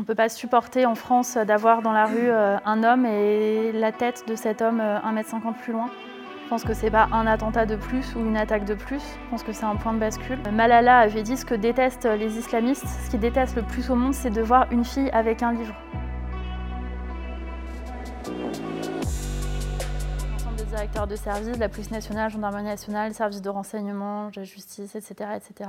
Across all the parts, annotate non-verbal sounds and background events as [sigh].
On ne peut pas supporter en France d'avoir dans la rue un homme et la tête de cet homme 1m50 plus loin. Je pense que c'est pas un attentat de plus ou une attaque de plus, je pense que c'est un point de bascule. Malala avait dit ce que détestent les islamistes, ce qu'ils détestent le plus au monde, c'est de voir une fille avec un livre. directeur de service, la police nationale, gendarmerie nationale, service de renseignement, la justice, etc. etc.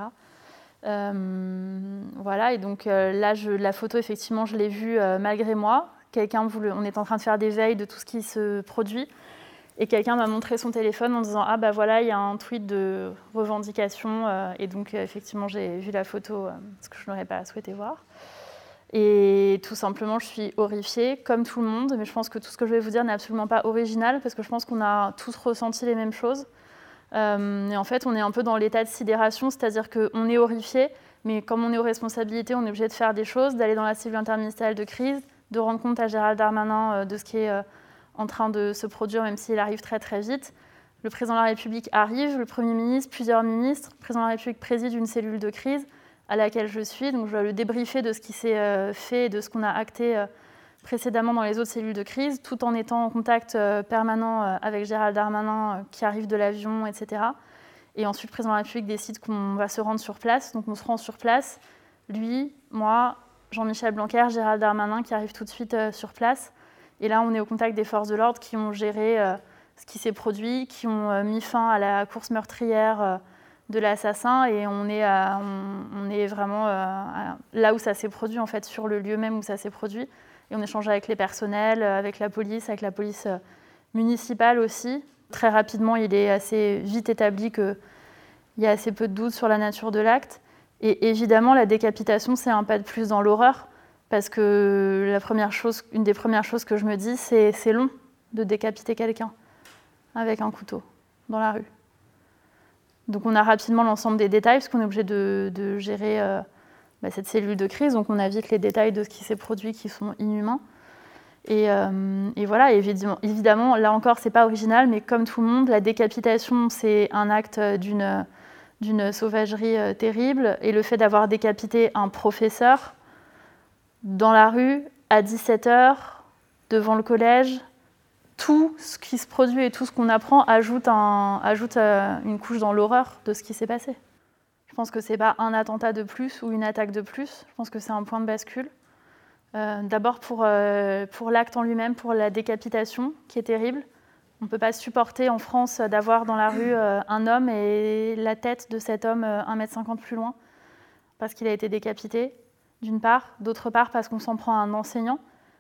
Euh, voilà, et donc euh, là, je, la photo, effectivement, je l'ai vue euh, malgré moi. Quelqu'un on est en train de faire des veilles de tout ce qui se produit. Et quelqu'un m'a montré son téléphone en disant Ah, bah voilà, il y a un tweet de revendication. et donc, effectivement, j'ai vu la photo, ce que je n'aurais pas souhaité voir. Et tout simplement, je suis horrifiée, comme tout le monde, mais je pense que tout ce que je vais vous dire n'est absolument pas original, parce que je pense qu'on a tous ressenti les mêmes choses. Euh, et en fait, on est un peu dans l'état de sidération, c'est-à-dire qu'on est horrifié, mais comme on est aux responsabilités, on est obligé de faire des choses, d'aller dans la cellule interministérielle de crise, de rendre compte à Gérald Darmanin euh, de ce qui est euh, en train de se produire, même s'il arrive très très vite. Le président de la République arrive, le Premier ministre, plusieurs ministres, le président de la République préside une cellule de crise à laquelle je suis. Donc je dois le débriefer de ce qui s'est fait et de ce qu'on a acté précédemment dans les autres cellules de crise, tout en étant en contact euh, permanent avec Gérald Darmanin qui arrive de l'avion, etc. Et ensuite, le président de la République décide qu'on va se rendre sur place. Donc on se rend sur place, lui, moi, Jean-Michel Blanquer, Gérald Darmanin qui arrive tout de suite sur place. Et là, on est au contact des forces de l'ordre qui ont géré ce qui s'est produit, qui ont mis fin à la course meurtrière de l'assassin et on, est vraiment là où ça s'est produit, en fait, sur le lieu même où ça s'est produit. Et on échange avec les personnels, avec la police, avec la police euh, municipale aussi. Très rapidement, il est assez vite établi qu'il y a assez peu de doutes sur la nature de l'acte. Et évidemment, la décapitation, c'est un pas de plus dans l'horreur, parce que la première chose, une des premières choses que je me dis, c'est c'est long de décapiter quelqu'un avec un couteau dans la rue. Donc on a rapidement l'ensemble des détails, parce qu'on est obligé de, gérer euh, bah, cette cellule de crise, donc on a vite les détails de ce qui s'est produit qui sont inhumains. Et, euh, voilà, évidemment, là encore, c'est pas original, mais comme tout le monde, la décapitation, c'est un acte d'une, d'une sauvagerie euh, terrible. Et le fait d'avoir décapité un professeur dans la rue à 17h, devant le collège, tout ce qui se produit et tout ce qu'on apprend ajoute, euh, une couche dans l'horreur de ce qui s'est passé. Je pense que ce n'est pas un attentat de plus ou une attaque de plus, je pense que c'est un point de bascule. Euh, d'abord euh, pour, l'acte en lui-même, pour la décapitation, qui est terrible. On ne peut pas supporter en France d'avoir dans la rue un homme et la tête de cet homme 1m50 plus loin, parce qu'il a été décapité, d'une part. D'autre part, parce qu'on s'en prend à un enseignant.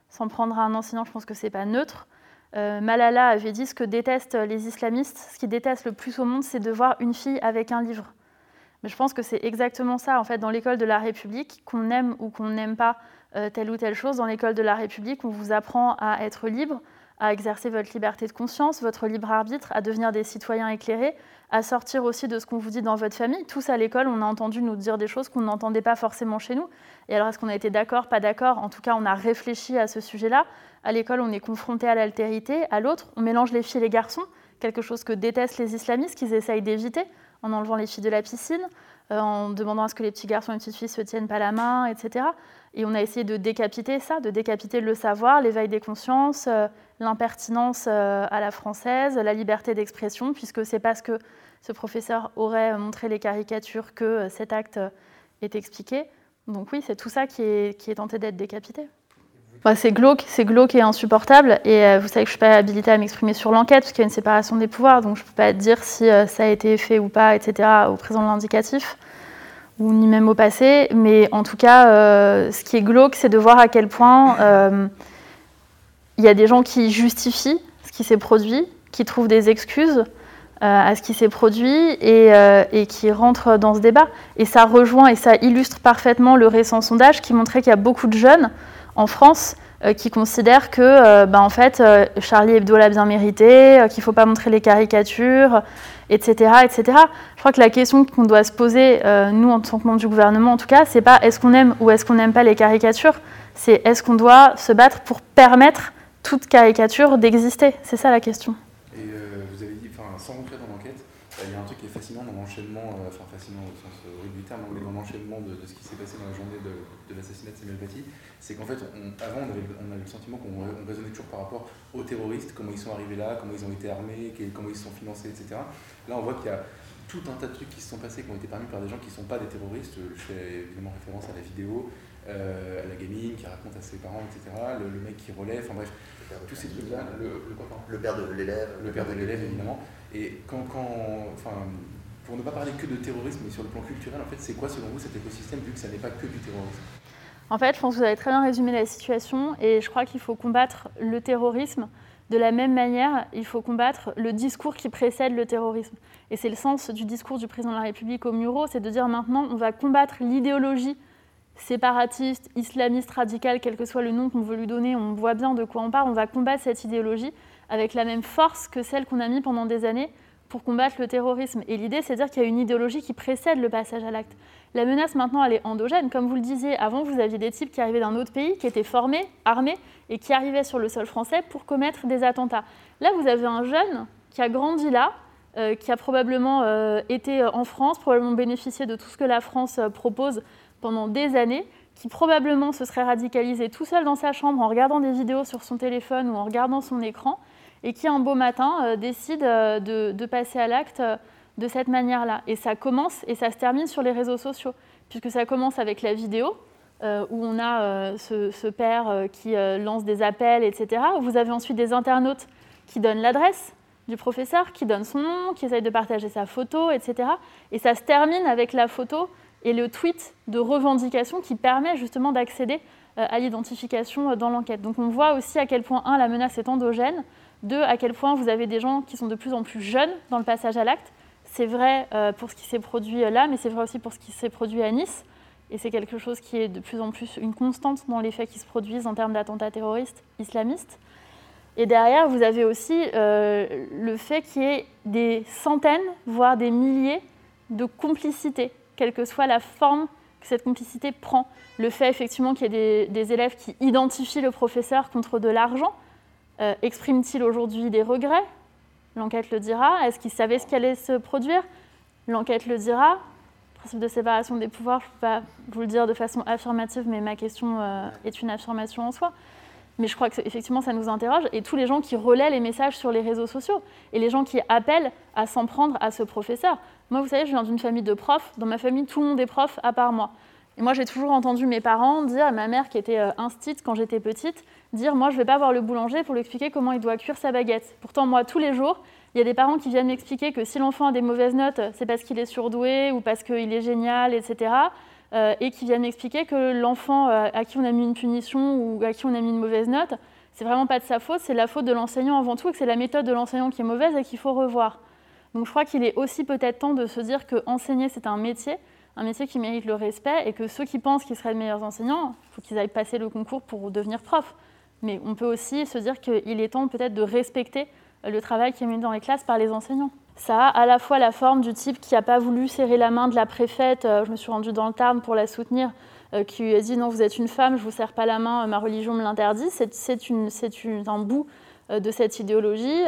S'en prendre à un enseignant, je pense que ce n'est pas neutre. Euh, Malala avait dit ce que détestent les islamistes, ce qu'ils détestent le plus au monde, c'est de voir une fille avec un livre. Mais je pense que c'est exactement ça, en fait, dans l'école de la République, qu'on aime ou qu'on n'aime pas euh, telle ou telle chose, dans l'école de la République, on vous apprend à être libre, à exercer votre liberté de conscience, votre libre arbitre, à devenir des citoyens éclairés, à sortir aussi de ce qu'on vous dit dans votre famille. Tous à l'école, on a entendu nous dire des choses qu'on n'entendait pas forcément chez nous. Et alors, est-ce qu'on a été d'accord, pas d'accord? En tout cas, on a réfléchi à ce sujet-là. À l'école, on est confronté à l'altérité, à l'autre. On mélange les filles et les garçons, quelque chose que détestent les islamistes, qu'ils essayent d'éviter, en enlevant les filles de la piscine, euh, en demandant à ce que les petits garçons et les petites filles se tiennent pas la main, etc. Et on a essayé de décapiter ça, de décapiter le savoir, l'éveil des consciences, euh, l'impertinence euh, à la française, la liberté d'expression, puisque c'est parce que ce professeur aurait montré les caricatures que cet acte est expliqué. Donc oui, c'est tout ça qui est, qui est tenté d'être décapité. C'est glauque, c'est glauque et insupportable. Et euh, vous savez que je ne suis pas habilitée à m'exprimer sur l'enquête, parce qu'il y a une séparation des pouvoirs, donc je ne peux pas dire si euh, ça a été fait ou pas, etc., au présent de l'indicatif, ou ni même au passé. Mais en tout cas, euh, ce qui est glauque, c'est de voir à quel point il y a des gens qui justifient ce qui s'est produit, qui trouvent des excuses à ce qui s'est produit et, et, qui rentrent dans ce débat. Et ça rejoint et ça illustre parfaitement le récent sondage qui montrait qu'il y a beaucoup de jeunes en France euh, qui considèrent que euh, ben, en fait, euh, Charlie Hebdo l'a bien mérité, qu'il ne faut pas montrer les caricatures, etc., etc. Je crois que la question qu'on doit se poser, nous en tant que membres du gouvernement en tout cas, c'est pas est-ce qu'on aime ou est-ce qu'on n'aime pas les caricatures, c'est est-ce qu'on doit se battre pour permettre toute caricature d'exister. C'est ça la question. Et vous avez dit, sans rentrer dans l'enquête, il y a un truc qui est facilement dans l'enchaînement, euh, enfin facilement au sens du terme, mais dans l'enchaînement de, ce qui s'est passé dans la journée de, l'assassinat de Samuel Paty, c'est qu'en fait, avant, on avait, on avait, le sentiment qu'on raisonnait toujours par rapport aux terroristes, comment ils sont arrivés là, comment ils ont été armés, comment ils se sont financés, etc. Là, on voit qu'il y a tout un tas de trucs qui se sont passés, qui ont été permis par des gens qui ne sont pas des terroristes. Je fais évidemment référence à la vidéo, euh, à la gamine qui raconte à ses parents, etc. Le, mec qui relève, enfin bref, tous ces trucs-là. Le, le, père de l'élève. Le père de l'élève, évidemment. Et quand, quand, enfin, pour ne pas parler que de terrorisme, mais sur le plan culturel, en fait, c'est quoi selon vous cet écosystème, vu que ça n'est pas que du terrorisme? En fait, je pense que vous avez très bien résumé la situation, et je crois qu'il faut combattre le terrorisme de la même manière, il faut combattre le discours qui précède le terrorisme. Et c'est le sens du discours du président de la République au Muro, c'est de dire maintenant on va combattre l'idéologie séparatiste, islamiste, radicale, quel que soit le nom qu'on veut lui donner, on voit bien de quoi on parle, on va combattre cette idéologie avec la même force que celle qu'on a mis pendant des années pour combattre le terrorisme. Et l'idée, c'est de dire qu'il y a une idéologie qui précède le passage à l'acte. La menace, maintenant, elle est endogène. Comme vous le disiez, avant, vous aviez des types qui arrivaient d'un autre pays, qui étaient formés, armés, et qui arrivaient sur le sol français pour commettre des attentats. Là, vous avez un jeune qui a grandi là, euh, qui a probablement euh, été en France, probablement bénéficié de tout ce que la France euh, propose pendant des années, qui probablement se serait radicalisé tout seul dans sa chambre en regardant des vidéos sur son téléphone ou en regardant son écran, et qui un beau matin décide de, passer à l'acte de cette manière-là. Et ça commence et ça se termine sur les réseaux sociaux, puisque ça commence avec la vidéo, euh, où on a euh, ce, père euh, qui lance des appels, etc. Vous avez ensuite des internautes qui donnent l'adresse du professeur, qui donnent son nom, qui essayent de partager sa photo, etc. Et ça se termine avec la photo et le tweet de revendication qui permet justement d'accéder à l'identification dans l'enquête. Donc on voit aussi à quel point, un, la menace est endogène, deux, à quel point vous avez des gens qui sont de plus en plus jeunes dans le passage à l'acte. C'est vrai pour ce qui s'est produit là, mais c'est vrai aussi pour ce qui s'est produit à Nice. Et c'est quelque chose qui est de plus en plus une constante dans les faits qui se produisent en termes d'attentats terroristes islamistes. Et derrière, vous avez aussi euh, le fait qu'il y ait des centaines, voire des milliers de complicités, quelle que soit la forme que cette complicité prend. Le fait effectivement qu'il y ait des, élèves qui identifient le professeur contre de l'argent, euh, exprime-t-il aujourd'hui des regrets? L'enquête le dira. Est-ce qu'il savait ce qui allait se produire? L'enquête le dira principe de séparation des pouvoirs, je ne peux pas vous le dire de façon affirmative, mais ma question euh, est une affirmation en soi. Mais je crois que effectivement ça nous interroge et tous les gens qui relaient les messages sur les réseaux sociaux et les gens qui appellent à s'en prendre à ce professeur. Moi, vous savez, je viens d'une famille de profs. Dans ma famille, tout le monde est prof à part moi. Et moi, j'ai toujours entendu mes parents dire, à ma mère qui était euh, instite quand j'étais petite, dire Moi, je vais pas voir le boulanger pour lui expliquer comment il doit cuire sa baguette. Pourtant, moi, tous les jours, il y a des parents qui viennent m'expliquer que si l'enfant a des mauvaises notes, c'est parce qu'il est surdoué ou parce qu'il est génial, etc. Euh, et qui viennent m'expliquer que l'enfant euh, à qui on a mis une punition ou à qui on a mis une mauvaise note, c'est vraiment pas de sa faute, c'est la faute de l'enseignant avant tout, et que c'est la méthode de l'enseignant qui est mauvaise et qu'il faut revoir. Donc je crois qu'il est aussi peut-être temps de se dire que enseigner c'est un métier, un métier qui mérite le respect, et que ceux qui pensent qu'ils seraient de meilleurs enseignants, il faut qu'ils aillent passer le concours pour devenir prof. Mais on peut aussi se dire qu'il est temps peut-être de respecter le travail qui est mené dans les classes par les enseignants. Ça a à la fois la forme du type qui n'a pas voulu serrer la main de la préfète, euh, je me suis rendue dans le Tarn pour la soutenir, euh, qui lui a dit non, vous êtes une femme, je ne vous serre pas la main, ma religion me l'interdit. C'est un bout euh, de cette idéologie.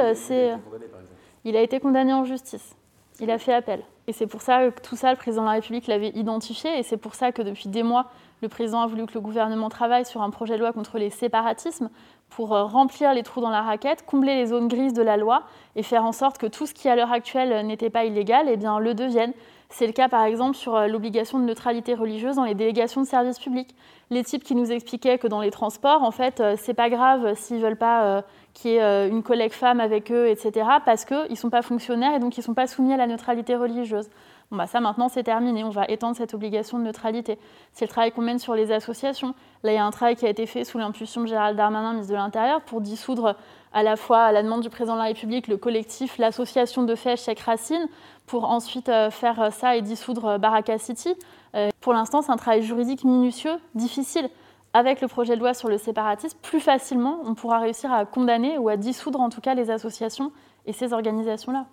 Il a été condamné en justice. Il a fait appel. Et c'est pour ça que tout ça, le président de la République l'avait identifié. Et c'est pour ça que depuis des mois, le président a voulu que le gouvernement travaille sur un projet de loi contre les séparatismes pour euh, remplir les trous dans la raquette, combler les zones grises de la loi et faire en sorte que tout ce qui à l'heure actuelle n'était pas illégal eh le devienne. C'est le cas par exemple sur euh, l'obligation de neutralité religieuse dans les délégations de services publics. Les types qui nous expliquaient que dans les transports, en fait, euh, c'est pas grave s'ils veulent pas qu'il y ait une collègue femme avec eux, etc., parce qu'ils ne sont pas fonctionnaires et donc ils ne sont pas soumis à la neutralité religieuse. Bon, bah ça maintenant c'est terminé, on va étendre cette obligation de neutralité. C'est le travail qu'on mène sur les associations. Là, il y a un travail qui a été fait sous l'impulsion de Gérald Darmanin, ministre de l'Intérieur, pour dissoudre à la fois à la demande du président de la République le collectif, l'association de faits Cheikh Racine, pour ensuite euh, faire ça et dissoudre euh, Baraka City. Euh, pour l'instant, c'est un travail juridique minutieux, difficile. Avec le projet de loi sur le séparatisme, plus facilement, on pourra réussir à condamner ou à dissoudre en tout cas les associations et ces organisations-là.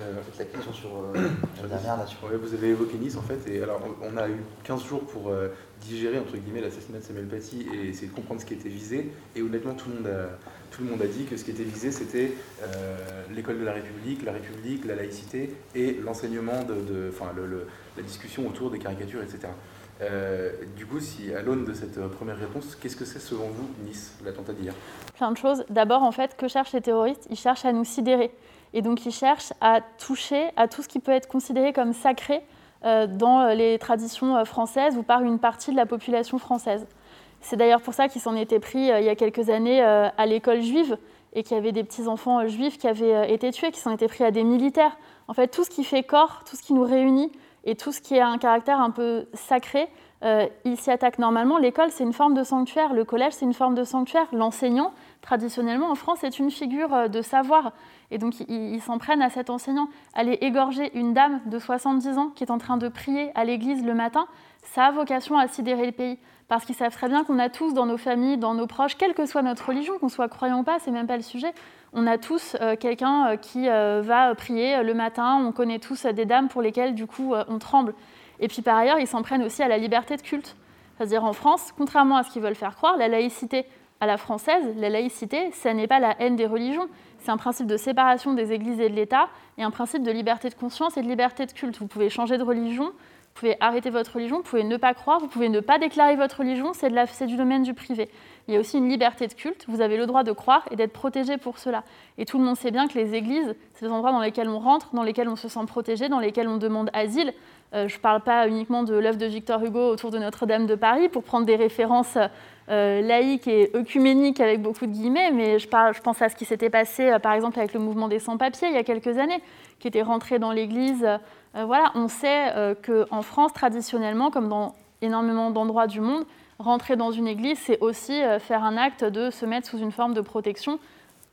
Euh, la question sur euh, [coughs] la dernière là. Sur... vous avez évoqué Nice en fait, et alors on a eu 15 jours pour euh, digérer entre guillemets l'assassinat de Samuel Paty et essayer de comprendre ce qui était visé. Et honnêtement, tout le monde a, tout le monde a dit que ce qui était visé c'était l'école de la République, la République, la laïcité et l'enseignement de, enfin le, la discussion autour des caricatures, etc. du coup, si à l'aune de cette première réponse, qu'est-ce que c'est selon vous Nice, l'attentat d'hier? Plein de choses. D'abord, en fait, que cherchent les terroristes? Ils cherchent à nous sidérer. Et donc, ils cherchent à toucher à tout ce qui peut être considéré comme sacré euh, dans les traditions euh, françaises ou par une partie de la population française. C'est d'ailleurs pour ça qu'ils s'en étaient pris euh, il y a quelques années à l'école juive et qu'il y avait des petits-enfants juifs qui avaient été tués, qui s'en étaient pris à des militaires. En fait, tout ce qui fait corps, tout ce qui nous réunit et tout ce qui a un caractère un peu sacré, il s'y attaque normalement. L'école, c'est une forme de sanctuaire. Le collège, c'est une forme de sanctuaire. L'enseignant, traditionnellement, en France, est une figure de savoir. Et donc, ils s'en prennent à cet enseignant. Aller égorger une dame de 70 ans qui est en train de prier à l'église le matin, ça a vocation à sidérer le pays. Parce qu'ils savent très bien qu'on a tous dans nos familles, dans nos proches, quelle que soit notre religion, qu'on soit croyant ou pas, c'est même pas le sujet, on a tous euh, quelqu'un euh, qui euh, va prier le matin, on connaît tous des dames pour lesquelles, du coup, on tremble. Et puis par ailleurs, ils s'en prennent aussi à la liberté de culte. C'est-à-dire en France, contrairement à ce qu'ils veulent faire croire, la laïcité à la française, la laïcité, ça n'est pas la haine des religions, c'est un principe de séparation des églises et de l'État et un principe de liberté de conscience et de liberté de culte. Vous pouvez changer de religion, vous pouvez arrêter votre religion, vous pouvez ne pas croire, vous pouvez ne pas déclarer votre religion, c'est du domaine du privé. Il y a aussi une liberté de culte, vous avez le droit de croire et d'être protégé pour cela. Et tout le monde sait bien que les églises, c'est des endroits dans lesquels on rentre, dans lesquels on se sent protégé, dans lesquels on demande asile. Euh, je ne parle pas uniquement de l'œuvre de Victor Hugo autour de Notre-Dame de Paris pour prendre des références euh, laïque et œcuménique avec beaucoup de guillemets, mais je, pense à ce qui s'était passé euh, par exemple avec le mouvement des sans-papiers il y a quelques années, qui était rentré dans l'Église. Voilà, on sait qu'en France, traditionnellement, comme dans énormément d'endroits du monde, rentrer dans une église, c'est aussi faire un acte de se mettre sous une forme de protection,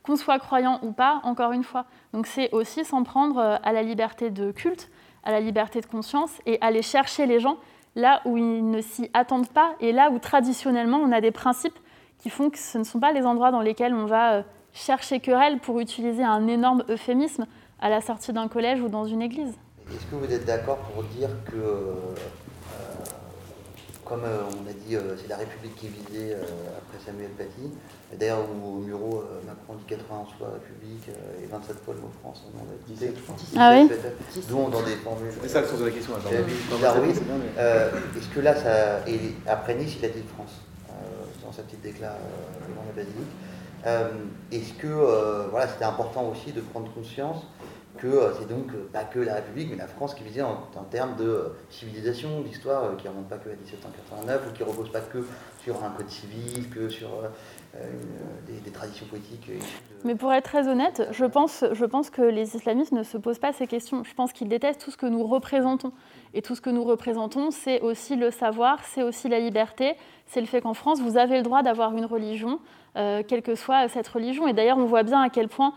qu'on soit croyant ou pas, encore une fois. Donc c'est aussi s'en prendre à la liberté de culte, à la liberté de conscience et aller chercher les gens là où ils ne s'y attendent pas et là où traditionnellement on a des principes qui font que ce ne sont pas les endroits dans lesquels on va euh, chercher querelle pour utiliser un énorme euphémisme à la sortie d'un collège ou dans une église. Est-ce que vous êtes d'accord pour dire que euh, comme euh, on a dit, c'est la République qui est visée après Samuel Paty. D'ailleurs, au Muro, Macron dit 80 soit République et 27 fois le mot France. On en a 17, je crois. Ah oui Dont dans des formules. C'est ça le sens de la question. Est-ce que là, ça. Et après Nice, il a dit de France, dans sa petite déclaration devant la basilique. Est-ce que voilà, c'était important aussi de prendre conscience que euh, c'est donc euh, pas que la République, mais la France qui visait en, termes de euh, civilisation, d'histoire, qui ne remonte pas que à 1789, ou qui ne repose pas que sur un code civil, que sur des, traditions politiques. Mais pour être très honnête, je pense, je pense que les islamistes ne se posent pas ces questions. Je pense qu'ils détestent tout ce que nous représentons. Et tout ce que nous représentons, c'est aussi le savoir, c'est aussi la liberté, c'est le fait qu'en France, vous avez le droit d'avoir une religion, quelle que soit cette religion. Et d'ailleurs, on voit bien à quel point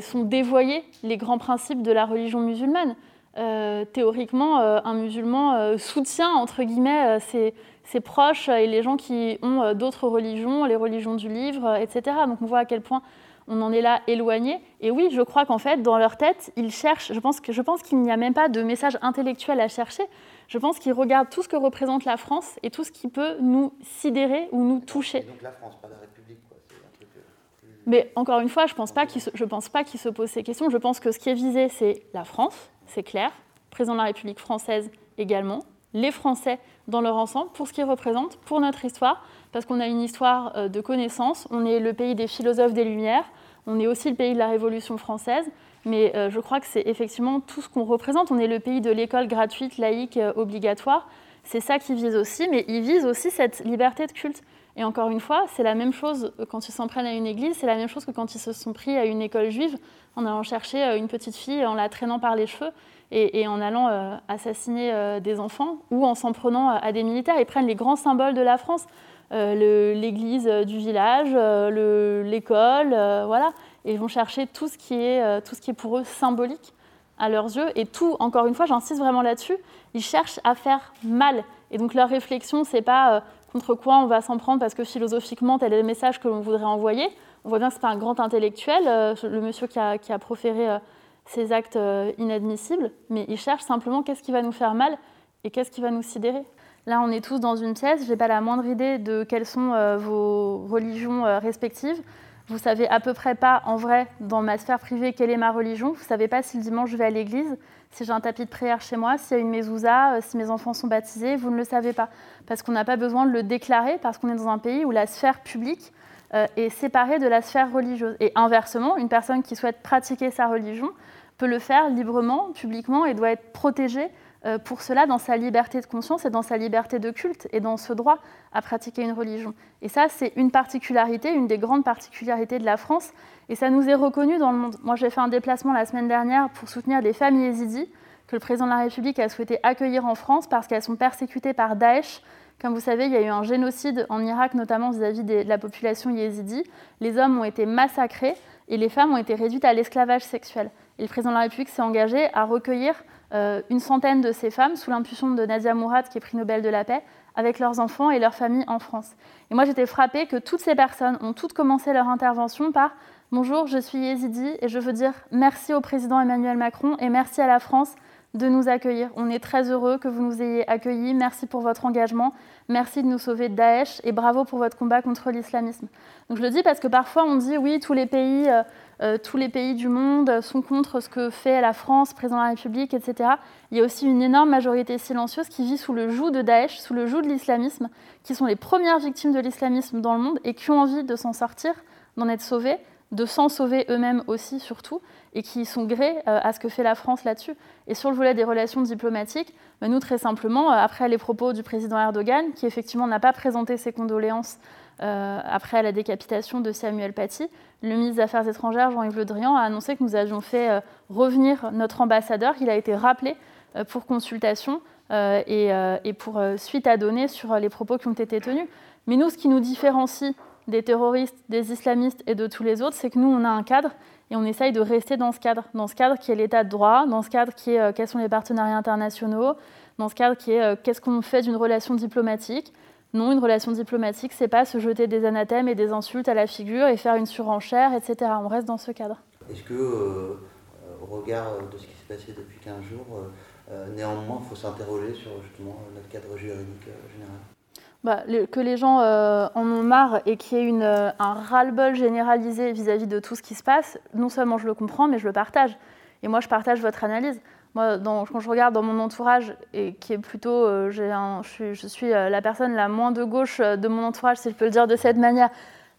sont dévoyés les grands principes de la religion musulmane. Euh, théoriquement, euh, un musulman euh, soutient, entre guillemets, ses, ses, proches et les gens qui ont d'autres religions, les religions du livre, etc. Donc on voit à quel point on en est là éloigné. Et oui, je crois qu'en fait, dans leur tête, ils cherchent, je pense, que, je pense qu'il n'y a même pas de message intellectuel à chercher, je pense qu'ils regardent tout ce que représente la France et tout ce qui peut nous sidérer ou nous toucher. donc la France, pas la République mais encore une fois, je ne pense pas qu'il se, se pose ces questions. Je pense que ce qui est visé, c'est la France, c'est clair, président de la République française également, les Français dans leur ensemble, pour ce qu'ils représentent, pour notre histoire, parce qu'on a une histoire euh, de connaissances, on est le pays des philosophes des Lumières, on est aussi le pays de la Révolution française, mais euh, je crois que c'est effectivement tout ce qu'on représente. On est le pays de l'école gratuite, laïque, euh, obligatoire. C'est ça qui vise aussi, mais il vise aussi cette liberté de culte. Et encore une fois, c'est la même chose quand ils s'en prennent à une église, c'est la même chose que quand ils se sont pris à une école juive en allant chercher une petite fille, en la traînant par les cheveux et, en allant euh, assassiner euh, des enfants ou en s'en prenant à des militaires. Ils prennent les grands symboles de la France, l'église du village, l'école, voilà, et ils vont chercher tout ce, qui est, tout ce qui est pour eux symbolique à leurs yeux. Et tout, encore une fois, j'insiste vraiment là-dessus, ils cherchent à faire mal. Et donc leur réflexion, c'est pas contre quoi on va s'en prendre parce que philosophiquement, tel est le message que l'on voudrait envoyer. On voit bien que ce n'est pas un grand intellectuel, euh, le monsieur qui a, proféré euh, ces actes inadmissibles, mais ils cherchent simplement qu'est-ce qui va nous faire mal et qu'est-ce qui va nous sidérer. Là, on est tous dans une pièce, je n'ai pas la moindre idée de quelles sont vos religions respectives. Vous savez à peu près pas, en vrai, dans ma sphère privée, quelle est ma religion. Vous savez pas si le dimanche je vais à l'église, si j'ai un tapis de prière chez moi, s'il y a une mezouza, euh, si mes enfants sont baptisés. Vous ne le savez pas. Parce qu'on n'a pas besoin de le déclarer, parce qu'on est dans un pays où la sphère publique euh, est séparée de la sphère religieuse. Et inversement, une personne qui souhaite pratiquer sa religion peut le faire librement, publiquement, et doit être protégée euh, pour cela dans sa liberté de conscience et dans sa liberté de culte et dans ce droit à pratiquer une religion. Et ça, c'est une particularité, une des grandes particularités de la France, et ça nous est reconnu dans le monde. Moi, j'ai fait un déplacement la semaine dernière pour soutenir des femmes yézidis que le président de la République a souhaité accueillir en France parce qu'elles sont persécutées par Daesh. Comme vous savez, il y a eu un génocide en Irak, notamment vis-à-vis -vis de la population yézidi. Les hommes ont été massacrés et les femmes ont été réduites à l'esclavage sexuel. Et le président de la République s'est engagé à recueillir euh, une centaine de ces femmes sous l'impulsion de Nadia Mourad, qui est prix Nobel de la paix, avec leurs enfants et leurs familles en France. Et moi, j'étais frappée que toutes ces personnes ont toutes commencé leur intervention par Bonjour, je suis Yézidi et je veux dire merci au président Emmanuel Macron et merci à la France de nous accueillir. On est très heureux que vous nous ayez accueillis. Merci pour votre engagement. Merci de nous sauver de Daesh et bravo pour votre combat contre l'islamisme. Donc je le dis parce que parfois on dit oui, tous les pays euh, euh, tous les pays du monde sont contre ce que fait la France, président de la République, etc. Il y a aussi une énorme majorité silencieuse qui vit sous le joug de Daesh, sous le joug de l'islamisme, qui sont les premières victimes de l'islamisme dans le monde et qui ont envie de s'en sortir, d'en être sauvés, de s'en sauver eux-mêmes aussi surtout, et qui sont grés euh, à ce que fait la France là-dessus. Et sur le volet des relations diplomatiques, bah, nous, très simplement, euh, après les propos du président Erdogan, qui effectivement n'a pas présenté ses condoléances euh, après la décapitation de Samuel Paty, le ministre des Affaires étrangères, Jean-Yves Le Drian, a annoncé que nous avions fait revenir notre ambassadeur. Il a été rappelé pour consultation et, pour suite à donner sur les propos qui ont été tenus. Mais nous, ce qui nous différencie des terroristes, des islamistes et de tous les autres, c'est que nous, on a un cadre et on essaye de rester dans ce cadre, dans ce cadre qui est l'état de droit, dans ce cadre qui est quels sont les partenariats internationaux, dans ce cadre qui est qu'est-ce qu'on fait d'une relation diplomatique, non, une relation diplomatique, c'est pas se jeter des anathèmes et des insultes à la figure et faire une surenchère, etc. On reste dans ce cadre. Est-ce que, euh, au regard de ce qui s'est passé depuis 15 jours, euh, néanmoins, il faut s'interroger sur justement notre cadre juridique euh, général? Bah, que les gens en ont marre et qu'il y ait une, un ras-le-bol généralisé vis-à-vis de tout ce qui se passe, non seulement je le comprends, mais je le partage. Et moi, je partage votre analyse. Moi, quand je regarde dans mon entourage, et qui est plutôt, euh, je suis, euh, la personne la moins de gauche euh, de mon entourage, si je peux le dire de cette manière,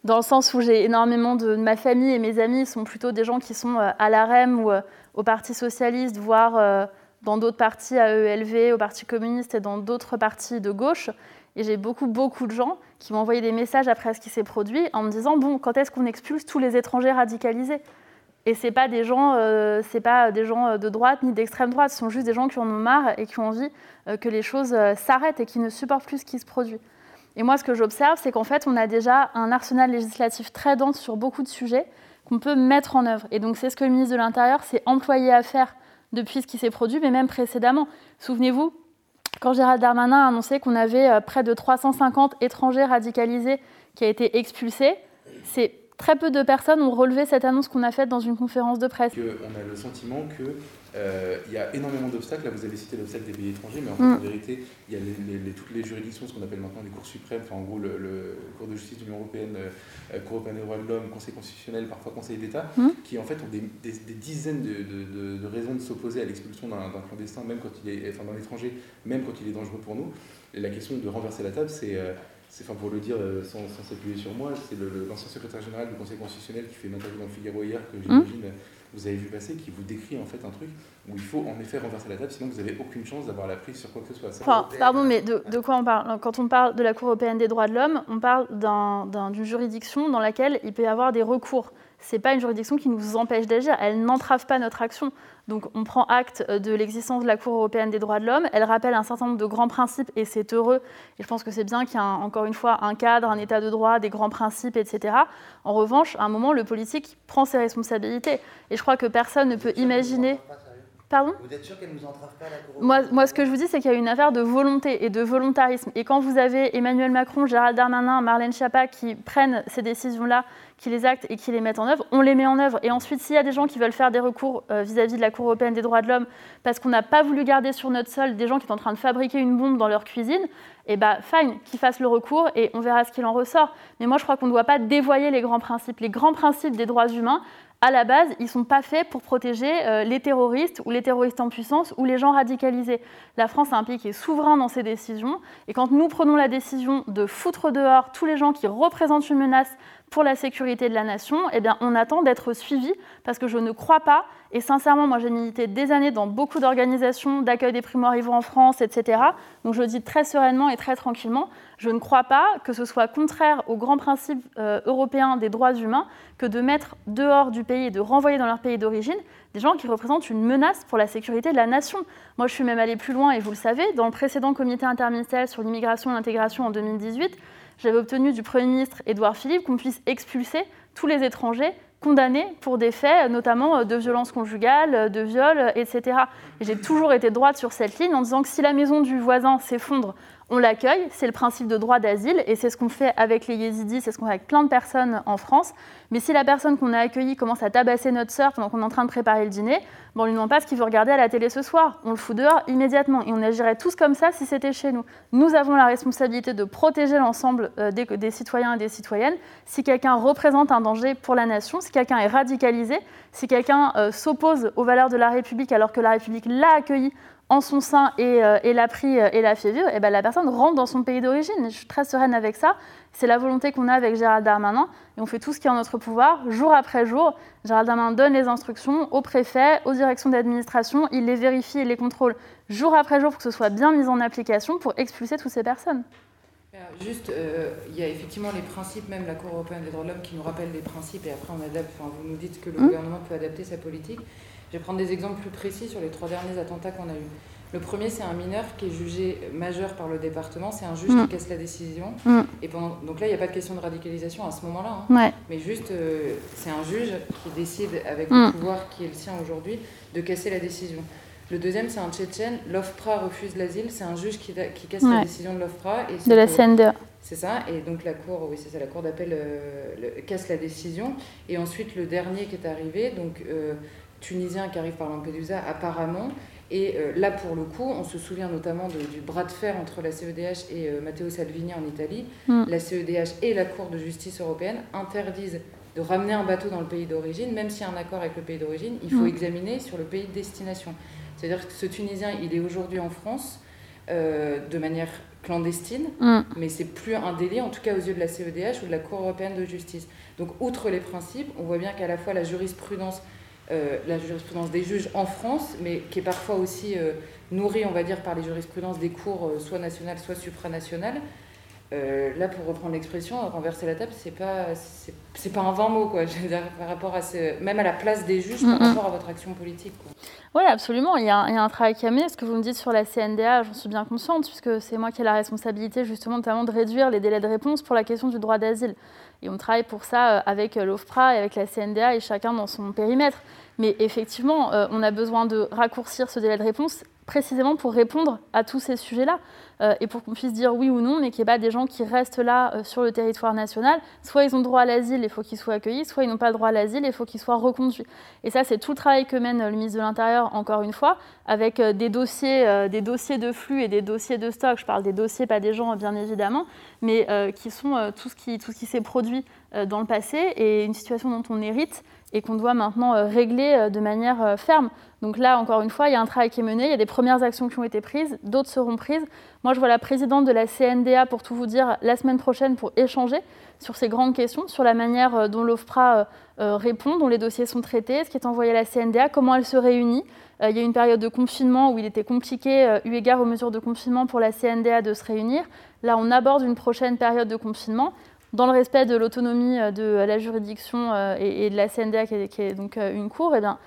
dans le sens où j'ai énormément de, ma famille et mes amis sont plutôt des gens qui sont à l'AREM ou au Parti socialiste, voire dans d'autres partis à ELV, au Parti communiste et dans d'autres partis de gauche. Et j'ai beaucoup, beaucoup de gens qui m'ont envoyé des messages après ce qui s'est produit en me disant bon, quand est-ce qu'on expulse tous les étrangers radicalisés? Et c'est pas des gens, euh, pas des gens euh, de droite ni d'extrême droite, ce sont juste des gens qui en ont marre et qui ont envie euh, que les choses s'arrêtent et qui ne supportent plus ce qui se produit. Et moi, ce que j'observe, c'est qu'en fait, on a déjà un arsenal législatif très dense sur beaucoup de sujets qu'on peut mettre en œuvre. Et donc, c'est ce que le ministre de l'Intérieur s'est employé à faire depuis ce qui s'est produit, mais même précédemment. Souvenez-vous, quand Gérald Darmanin a annoncé qu'on avait près de 350 étrangers radicalisés qui a été expulsés, très peu de personnes ont relevé cette annonce qu'on a faite dans une conférence de presse. Euh, y a énormément d'obstacles. Là, vous avez cité l'obstacle des pays étrangers, mais en, mm. vérité, il y a les, toutes les juridictions, ce qu'on appelle maintenant les cours suprêmes, enfin, en gros, le, Cour de justice de l'Union européenne, euh, Cour européenne des droits de l'homme, Conseil constitutionnel, parfois Conseil d'État, mm. qui en fait ont des, dizaines de, de, raisons de s'opposer à l'expulsion d'un clandestin, même quand il est, enfin, d'un étranger, même quand il est dangereux pour nous. Et la question de renverser la table, c'est. Euh, c'est enfin pour le dire euh, sans, s'appuyer sur moi, c'est l'ancien secrétaire général du Conseil constitutionnel qui fait une interview dans le Figaro hier que hum. Vous avez vu passer, qui vous décrit en fait un truc où il faut en effet renverser la table, sinon vous n'avez aucune chance d'avoir la prise sur quoi que ce soit. Pardon, mais de, quoi on parle? Quand on parle de la Cour européenne des droits de l'homme, on parle d'une juridiction dans laquelle il peut y avoir des recours. Ce n'est pas une juridiction qui nous empêche d'agir, elle n'entrave pas notre action. Donc on prend acte euh, de l'existence de la Cour européenne des droits de l'homme. Elle rappelle un certain nombre de grands principes et c'est heureux. Et je pense que c'est bien qu'il y ait encore une fois un cadre, un état de droit, des grands principes, etc. En revanche, à un moment, le politique prend ses responsabilités. Et je crois que personne ne peut imaginer. Pardon Vous êtes sûr qu'elle ne nous entrave pas la Cour moi, moi, ce que je vous dis, c'est qu'il y a une affaire de volonté et de volontarisme. Et quand vous avez Emmanuel Macron, Gérald Darmanin, Marlène Schiappa qui prennent ces décisions-là, qui les actent et qui les mettent en œuvre, on les met en œuvre. Et ensuite, s'il y a des gens qui veulent faire des recours euh, vis-à-vis de la Cour européenne des droits de l'homme parce qu'on n'a pas voulu garder sur notre sol des gens qui sont en train de fabriquer une bombe dans leur cuisine, eh bien, fine, qu'ils fassent le recours et on verra ce qu'il en ressort. Mais moi, je crois qu'on ne doit pas dévoyer les grands principes. Les grands principes des droits humains, à la base, ils ne sont pas faits pour protéger euh, les terroristes ou les terroristes en puissance ou les gens radicalisés. La France est un pays qui est souverain dans ses décisions. Et quand nous prenons la décision de foutre dehors tous les gens qui représentent une menace pour la sécurité de la nation, eh on attend d'être suivi parce que je ne crois pas, et sincèrement, moi j'ai milité des années dans beaucoup d'organisations d'accueil des primo-arrivants en France, etc. Donc je le dis très sereinement et très tranquillement, je ne crois pas que ce soit contraire aux grands principes euh, européens des droits humains que de mettre dehors du pays et de renvoyer dans leur pays d'origine des gens qui représentent une menace pour la sécurité de la nation. Moi je suis même allée plus loin, et vous le savez, dans le précédent comité interministériel sur l'immigration et l'intégration en 2018, j'avais obtenu du Premier ministre Édouard Philippe qu'on puisse expulser tous les étrangers condamnés pour des faits, notamment euh, de violence conjugale, euh, de viol, etc. Et j'ai toujours été droite sur cette ligne en disant que si la maison du voisin s'effondre on l'accueille, c'est le principe de droit d'asile, et c'est ce qu'on fait avec les yézidis, c'est ce qu'on fait avec plein de personnes en France. Mais si la personne qu'on a accueillie commence à tabasser notre sœur pendant qu'on est en train de préparer le dîner, bon, on lui demande pas ce qu'il veut regarder à la télé ce soir, on le fout dehors immédiatement, et on agirait tous comme ça si c'était chez nous. Nous avons la responsabilité de protéger l'ensemble euh, des, citoyens et des citoyennes. Si quelqu'un représente un danger pour la nation, si quelqu'un est radicalisé, si quelqu'un euh, s'oppose aux valeurs de la République alors que la République l'a accueilli en son sein et, euh, l'a pris euh, et l'a fait vivre, et ben la personne rentre dans son pays d'origine. Je suis très sereine avec ça. C'est la volonté qu'on a avec Gérald Darmanin. Et on fait tout ce qui est en notre pouvoir, jour après jour. Gérald Darmanin donne les instructions aux préfets, aux directions d'administration. Il les vérifie et les contrôle jour après jour pour que ce soit bien mis en application pour expulser toutes ces personnes. Euh, juste, il y a effectivement les principes, même la Cour européenne des droits de l'homme qui nous rappelle les principes et après on adapte, enfin, vous nous dites que le mmh. gouvernement peut adapter sa politique. Je vais prendre des exemples plus précis sur les trois derniers attentats qu'on a eus. Le premier, c'est un mineur qui est jugé majeur par le département. C'est un juge mm. qui casse la décision. Mm. Et pendant... Donc là, il n'y a pas de question de radicalisation à ce moment-là. Hein. Mais juste, euh, c'est un juge qui décide, avec le mm. pouvoir qui est le sien aujourd'hui, de casser la décision. Le deuxième, c'est un Tchétchène. L'OFPRA refuse l'asile. C'est un juge qui, qui casse la décision de l'OFPRA. De la CNDA. C'est ça. Et donc la cour, oui, c'est ça, la cour d'appel euh, casse la décision. Et ensuite, le dernier qui est arrivé, donc euh, tunisien qui arrive par Lampedusa, apparemment. Et euh, là, pour le coup, on se souvient notamment du bras de fer entre la CEDH et euh, Matteo Salvini en Italie. Mm. La CEDH et la Cour de justice européenne interdisent de ramener un bateau dans le pays d'origine, même s'il y a un accord avec le pays d'origine, il faut mm. examiner sur le pays de destination. C'est-à-dire que ce Tunisien, il est aujourd'hui en France euh, de manière clandestine, mm. mais c'est plus un délit, en tout cas aux yeux de la CEDH ou de la Cour européenne de justice. Donc, outre les principes, on voit bien qu'à la fois la jurisprudence euh, la jurisprudence des juges en France, mais qui est parfois aussi euh, nourrie, on va dire, par les jurisprudences des cours euh, soit nationales, soit supranationales. Là, pour reprendre l'expression, renverser la table, c'est pas, c'est, pas un vain mot, quoi. [laughs] Par rapport à ce, même à la place des juges, par rapport à votre action politique. Oui, absolument. Il y, a, il y, a, un travail qui. Ce que vous me dites sur la CNDA, j'en suis bien consciente, puisque c'est moi qui ai la responsabilité, justement, notamment de réduire les délais de réponse pour la question du droit d'asile. Et on travaille pour ça euh, avec euh, l'OFPRA et avec la CNDA et chacun dans son périmètre. Mais effectivement, euh, on a besoin de raccourcir ce délai de réponse précisément pour répondre à tous ces sujets-là euh, et pour qu'on puisse dire oui ou non, mais qu'il n'y ait pas des gens qui restent là euh, sur le territoire national. Soit ils ont droit à l'asile, il faut qu'ils soient accueillis, soit ils n'ont pas le droit à l'asile, il faut qu'ils soient reconduits. Et ça, c'est tout le travail que mène le ministre de l'Intérieur, encore une fois, avec euh, des, dossiers, des dossiers de flux et des dossiers de stock. Je parle des dossiers, pas des gens, bien évidemment, mais qui sont tout ce qui, s'est produit dans le passé et une situation dont on hérite et qu'on doit maintenant euh, régler euh, de manière euh, ferme. Donc là, encore une fois, il y a un travail qui est mené, il y a des premières actions qui ont été prises, d'autres seront prises. Moi, je vois la présidente de la CNDA, pour tout vous dire, la semaine prochaine pour échanger sur ces grandes questions, sur la manière dont l'OFPRA répond, dont les dossiers sont traités, ce qui est envoyé à la CNDA, comment elle se réunit. Il y a une période de confinement où il était compliqué, eu égard aux mesures de confinement, pour la CNDA de se réunir. Là, on aborde une prochaine période de confinement dans le respect de l'autonomie euh, de la juridiction euh, et, de la CNDA, qui est, donc euh, une cour, eh bien,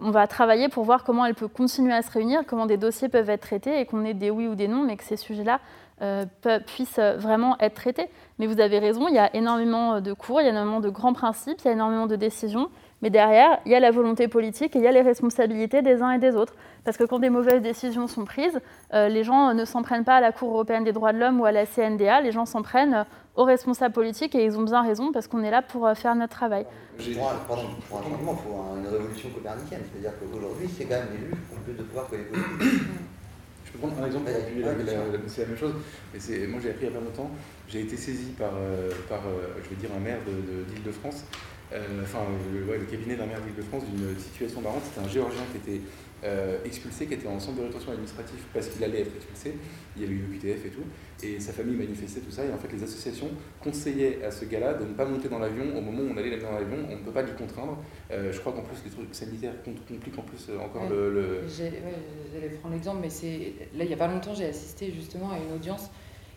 on va travailler pour voir comment elle peut continuer à se réunir, comment des dossiers peuvent être traités et qu'on ait des oui ou des non, mais que ces sujets-là puissent vraiment être traités. Mais vous avez raison, il y a énormément de cours, il y a énormément de grands principes, il y a énormément de décisions. Mais derrière, il y a la volonté politique et il y a les responsabilités des uns et des autres. Parce que quand des mauvaises décisions sont prises, euh, les gens ne s'en prennent pas à la Cour européenne des droits de l'homme ou à la CNDA, les gens s'en prennent euh, aux responsables politiques et ils ont bien raison parce qu'on est là pour euh, faire notre travail. Pour un, pardon, pour un changement, il faut une révolution copernicienne. C'est-à-dire qu'aujourd'hui, c'est quand même les juges qui ont plus de pouvoir que les politiques. Je peux prendre un exemple c'est la même chose. Mais moi, j'ai appris il n'y a pas longtemps, j'ai été saisi par, par je vais dire, un maire d'Île-de-France euh, enfin le, cabinet d'un maire d'Île-de-France d'une situation marrante. C'était un Géorgien qui était euh, expulsé, qui était en centre de rétention administratif parce qu'il allait être expulsé. Il y avait eu le QTF et tout. Et sa famille manifestait tout ça. Et en fait, les associations conseillaient à ce gars-là de ne pas monter dans l'avion au moment où on allait l'amener dans l'avion. On ne peut pas lui contraindre. Euh, je crois qu'en plus, les trucs sanitaires compliquent en plus encore le. le... J'allais prendre l'exemple, mais là, il n'y a pas longtemps, j'ai assisté justement à une audience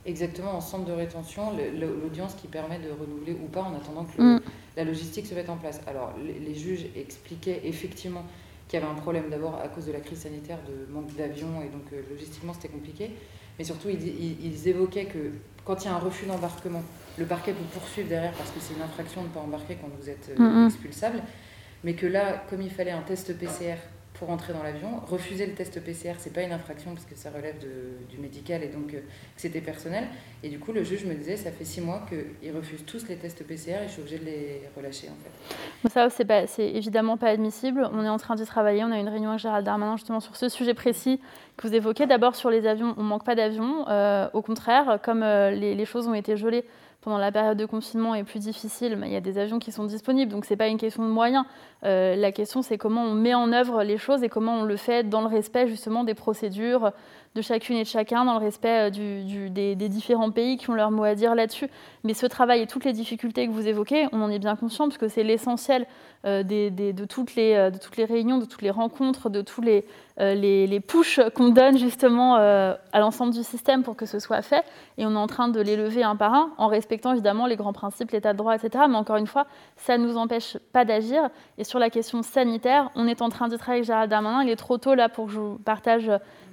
exactement en centre de rétention, l'audience qui permet de renouveler ou pas en attendant que mm. la logistique se mette en place. Alors, les, juges expliquaient effectivement qu'il y avait un problème d'abord à cause de la crise sanitaire, de manque d'avions, et donc euh, logistiquement c'était compliqué. Mais surtout, ils, évoquaient que quand il y a un refus d'embarquement, le parquet peut poursuivre derrière parce que c'est une infraction de ne pas embarquer quand vous êtes euh, expulsable. Mais que là, comme il fallait un test PCR pour entrer dans l'avion. Refuser le test PCR, c'est pas une infraction parce que ça relève de, du médical et donc euh, c'était personnel. Et du coup, le juge me disait, ça fait six mois qu'ils refusent tous les tests PCR et je suis obligée de les relâcher en fait. Ça, c'est, évidemment pas admissible. On est en train d'y travailler. On a une réunion avec Gérald Darmanin justement sur ce sujet précis que vous évoquez. D'abord sur les avions, on manque pas d'avions. Euh, au contraire, comme euh, les choses ont été gelées pendant la période de confinement est plus difficile, mais il y a des avions qui sont disponibles, donc ce n'est pas une question de moyens. Euh, la question, c'est comment on met en œuvre les choses et comment on le fait dans le respect justement des procédures de chacune et de chacun, dans le respect euh, des, différents pays qui ont leur mot à dire là-dessus. Mais ce travail et toutes les difficultés que vous évoquez, on en est bien conscient, parce que c'est l'essentiel euh, de, toutes les, de toutes les réunions, de toutes les rencontres, de tous les, les pushs qu'on donne justement à l'ensemble du système pour que ce soit fait. Et on est en train de les lever un par un, en respectant évidemment les grands principes, l'état de droit, etc. Mais encore une fois, ça ne nous empêche pas d'agir. Et sur la question sanitaire, on est en train de travailler avec Gérald Darmanin. Il est trop tôt là pour que je vous partage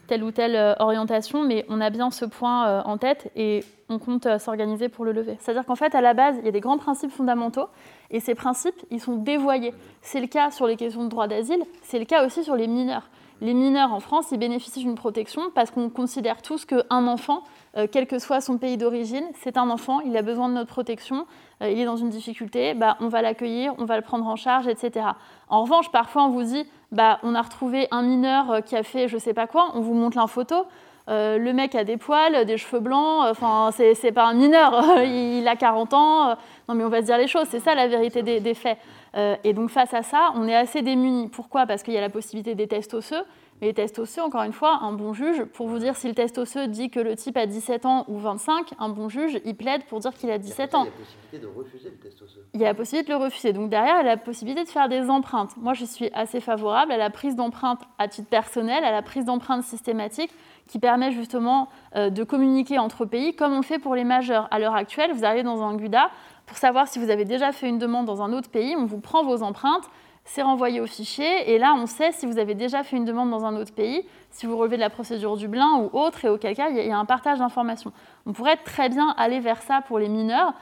telle ou telle euh, orientation, mais on a bien ce point euh, en tête et on compte euh, s'organiser pour le lever. C'est-à-dire qu'en fait, à la base, il y a des grands principes fondamentaux et ces principes, ils sont dévoyés. C'est le cas sur les questions de droit d'asile, c'est le cas aussi sur les mineurs. Les mineurs en France, ils bénéficient d'une protection parce qu'on considère tous qu'un enfant, quel que soit son pays d'origine, c'est un enfant, il a besoin de notre protection, il est dans une difficulté, bah, on va l'accueillir, on va le prendre en charge, etc. En revanche, parfois on vous dit, bah, on a retrouvé un mineur euh, qui a fait je sais pas quoi, on vous montre la photo. Euh, le mec a des poils, des cheveux blancs, enfin, c'est pas un mineur, [laughs] il a 40 ans. non, mais on va se dire les choses, c'est ça la vérité des, faits. Euh, et donc, face à ça, on est assez démunis. Pourquoi? Parce qu'il y a la possibilité des tests osseux, les tests osseux, encore une fois, un bon juge, pour vous dire si le test osseux dit que le type a 17 ans ou 25, un bon juge, il plaide pour dire qu'il a 17 ans. Il y a la possibilité de refuser le test osseux. Il y a la possibilité de le refuser. Donc derrière, il y a la possibilité de faire des empreintes. Moi, je suis assez favorable à la prise d'empreintes à titre personnel, à la prise d'empreintes systématique qui permet justement euh, de communiquer entre pays, comme on fait pour les majeurs. À l'heure actuelle, vous arrivez dans un GUDA, pour savoir si vous avez déjà fait une demande dans un autre pays, on vous prend vos empreintes, c'est renvoyé au fichier, et là on sait si vous avez déjà fait une demande dans un autre pays, si vous relevez de la procédure Dublin ou autre, et auquel cas il y a un partage d'informations. On pourrait très bien aller vers ça pour les mineurs.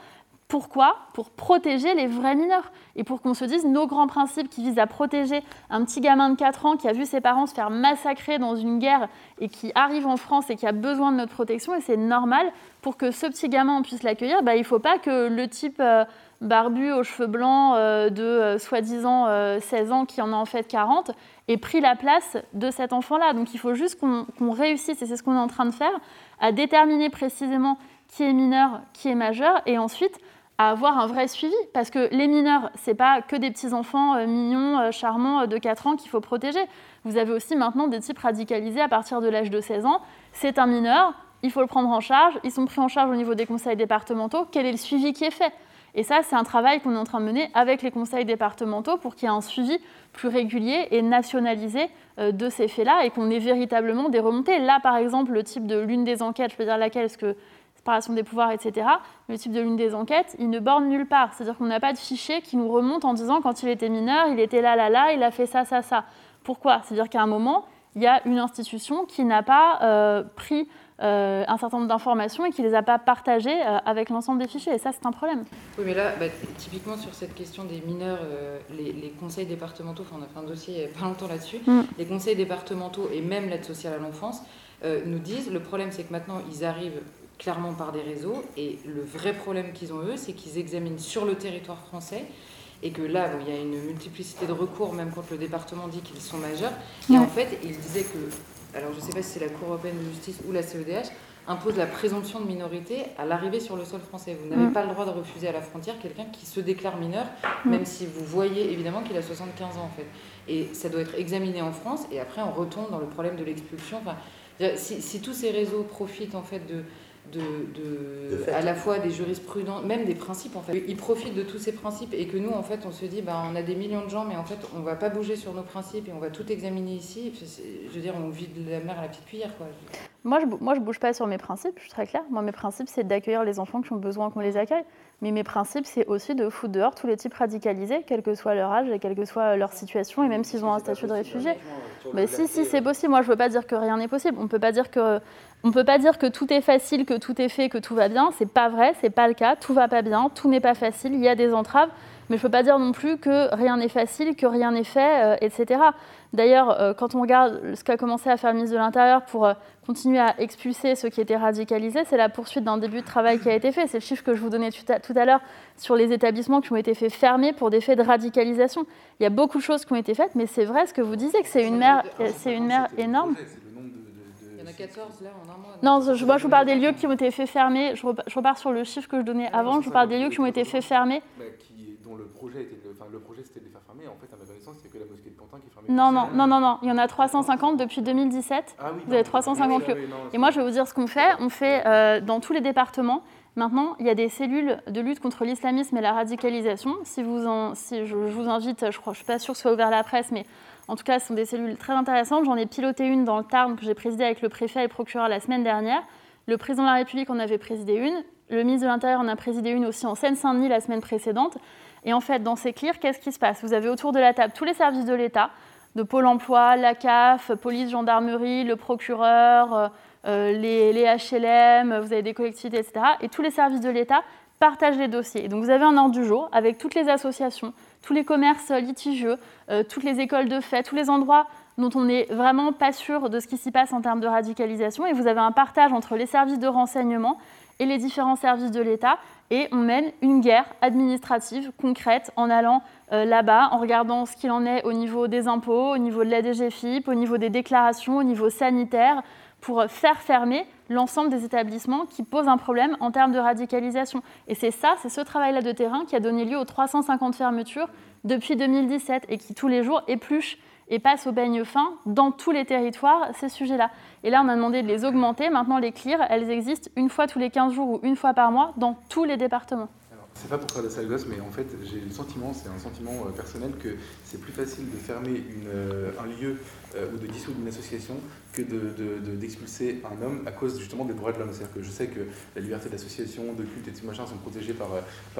Pourquoi? Pour protéger les vrais mineurs. Et pour qu'on se dise, nos grands principes qui visent à protéger un petit gamin de 4 ans qui a vu ses parents se faire massacrer dans une guerre et qui arrive en France et qui a besoin de notre protection, et c'est normal, pour que ce petit gamin puisse l'accueillir, bah, il ne faut pas que le type... Euh, barbu aux cheveux blancs euh, de euh, soi-disant 16 euh, ans qui en a en fait 40 ait pris la place de cet enfant-là. Donc il faut juste qu'on réussisse, et c'est ce qu'on est en train de faire, à déterminer précisément qui est mineur, qui est majeur, et ensuite à avoir un vrai suivi. Parce que les mineurs, ce n'est pas que des petits-enfants mignons, charmants de 4 ans qu'il faut protéger. Vous avez aussi maintenant des types radicalisés à partir de l'âge de 16 ans. C'est un mineur, il faut le prendre en charge, ils sont pris en charge au niveau des conseils départementaux. Quel est le suivi qui est fait? Et ça, c'est un travail qu'on est en train de mener avec les conseils départementaux pour qu'il y ait un suivi plus régulier et nationalisé euh, de ces faits-là et qu'on ait véritablement des remontées. Là, par exemple, le type de l'une des enquêtes, je peux dire laquelle, parce que séparation des pouvoirs, etc., le type de l'une des enquêtes, il ne borne nulle part. C'est-à-dire qu'on n'a pas de fichier qui nous remonte en disant quand il était mineur, il était là, là, là, il a fait ça, ça, ça. Pourquoi? C'est-à-dire qu'à un moment, il y a une institution qui n'a pas euh, pris euh, un certain nombre d'informations et qui ne les a pas partagées euh, avec l'ensemble des fichiers. Et ça, c'est un problème. Oui, mais là, bah, typiquement sur cette question des mineurs, euh, les, conseils départementaux, enfin, on a fait un dossier il n'y a pas longtemps là-dessus, mm. les conseils départementaux et même l'aide sociale à l'enfance nous disent le problème, c'est que maintenant, ils arrivent clairement par des réseaux et le vrai problème qu'ils ont eux, c'est qu'ils examinent sur le territoire français et que là, il y a une multiplicité de recours, même quand le département dit qu'ils sont majeurs. Et en fait, il disait que alors je ne sais pas si c'est la Cour européenne de justice ou la CEDH, impose la présomption de minorité à l'arrivée sur le sol français. Vous n'avez mm. pas le droit de refuser à la frontière quelqu'un qui se déclare mineur, mm. même si vous voyez évidemment qu'il a 75 ans en fait. Et ça doit être examiné en France, et après on retombe dans le problème de l'expulsion. Enfin, si, si, tous ces réseaux profitent en fait de, de, à la fois des jurisprudents, même des principes en fait. Ils profitent de tous ces principes et que nous en fait on se dit bah, on a des millions de gens mais en fait on va pas bouger sur nos principes et on va tout examiner ici. Je veux dire on vit de la mer à la petite cuillère quoi. Moi je, moi je bouge pas sur mes principes, je suis très claire. Moi mes principes c'est d'accueillir les enfants qui ont besoin qu'on les accueille. Mais mes principes c'est aussi de foutre dehors tous les types radicalisés, quel que soit leur âge et quelle que soit leur situation et même s'ils ont un statut de réfugié. Mais si si c'est possible. Moi je veux pas dire que rien n'est possible. On peut pas dire que on ne peut pas dire que tout est facile, que tout est fait, que tout va bien. C'est pas vrai, c'est pas le cas. Tout va pas bien, tout n'est pas facile. Il y a des entraves, mais je ne peux pas dire non plus que rien n'est facile, que rien n'est fait, euh, etc. D'ailleurs, euh, quand on regarde ce qu'a commencé à faire le ministre de l'Intérieur pour euh, continuer à expulser ceux qui étaient radicalisés, c'est la poursuite d'un début de travail qui a été fait. C'est le chiffre que je vous donnais tout à, l'heure sur les établissements qui ont été faits fermer pour des faits de radicalisation. Il y a beaucoup de choses qui ont été faites, mais c'est vrai ce que vous disiez, que c'est une mer, c'est une mer énorme. 14 là en un mois. Non, je, moi je vous parle des lieux qui ont été faits fermer. Je, repars sur le chiffre que je donnais avant. Je vous parle des lieux qui ont été faits fermer. Bah, qui, dont le projet, était, enfin, le projet c'était de les faire fermer. En fait, à ma connaissance, c'est que la mosquée de Pantin qui est fermée. Non, non, non, non, non. Il y en a 350 depuis 2017. Ah, oui, vous avez 350 lieux. Et moi, je vais vous dire ce qu'on fait. On fait euh, dans tous les départements. Maintenant, il y a des cellules de lutte contre l'islamisme et la radicalisation. Si, vous en, si je, vous invite, je ne suis pas sûre que ce soit ouvert à la presse, mais en tout cas, ce sont des cellules très intéressantes. J'en ai piloté une dans le Tarn que j'ai présidée avec le préfet et le procureur la semaine dernière. Le président de la République en avait présidé une. Le ministre de l'Intérieur en a présidé une aussi en Seine-Saint-Denis la semaine précédente. Et en fait, dans ces CLIR, qu'est-ce qui se passe? Vous avez autour de la table tous les services de l'État, de Pôle emploi, la CAF, police, gendarmerie, le procureur, euh, euh, les, les, HLM, vous avez des collectivités, etc. Et tous les services de l'État partagent les dossiers. Et donc vous avez un ordre du jour avec toutes les associations, tous les commerces litigieux, euh, toutes les écoles de fait, tous les endroits dont on n'est vraiment pas sûr de ce qui s'y passe en termes de radicalisation. Et vous avez un partage entre les services de renseignement et les différents services de l'État. Et on mène une guerre administrative concrète en allant euh, là-bas, en regardant ce qu'il en est au niveau des impôts, au niveau de la DGFIP, au niveau des déclarations, au niveau sanitaire, pour faire fermer l'ensemble des établissements qui posent un problème en termes de radicalisation. Et c'est ça, c'est ce travail-là de terrain qui a donné lieu aux 350 fermetures depuis 2017 et qui tous les jours épluche et passe au baigne fin dans tous les territoires ces sujets-là. Et là, on a demandé de les augmenter. Maintenant, les CLIR, elles existent une fois tous les 15 jours ou une fois par mois dans tous les départements. C'est pas pour faire de sale gosse, mais en fait, j'ai le sentiment, c'est un sentiment euh, personnel, que c'est plus facile de fermer euh, un lieu euh, ou de dissoudre une association que d'expulser de, de, un homme à cause justement des droits de l'homme. C'est-à-dire que je sais que la liberté d'association, de culte et de machin sont protégés par,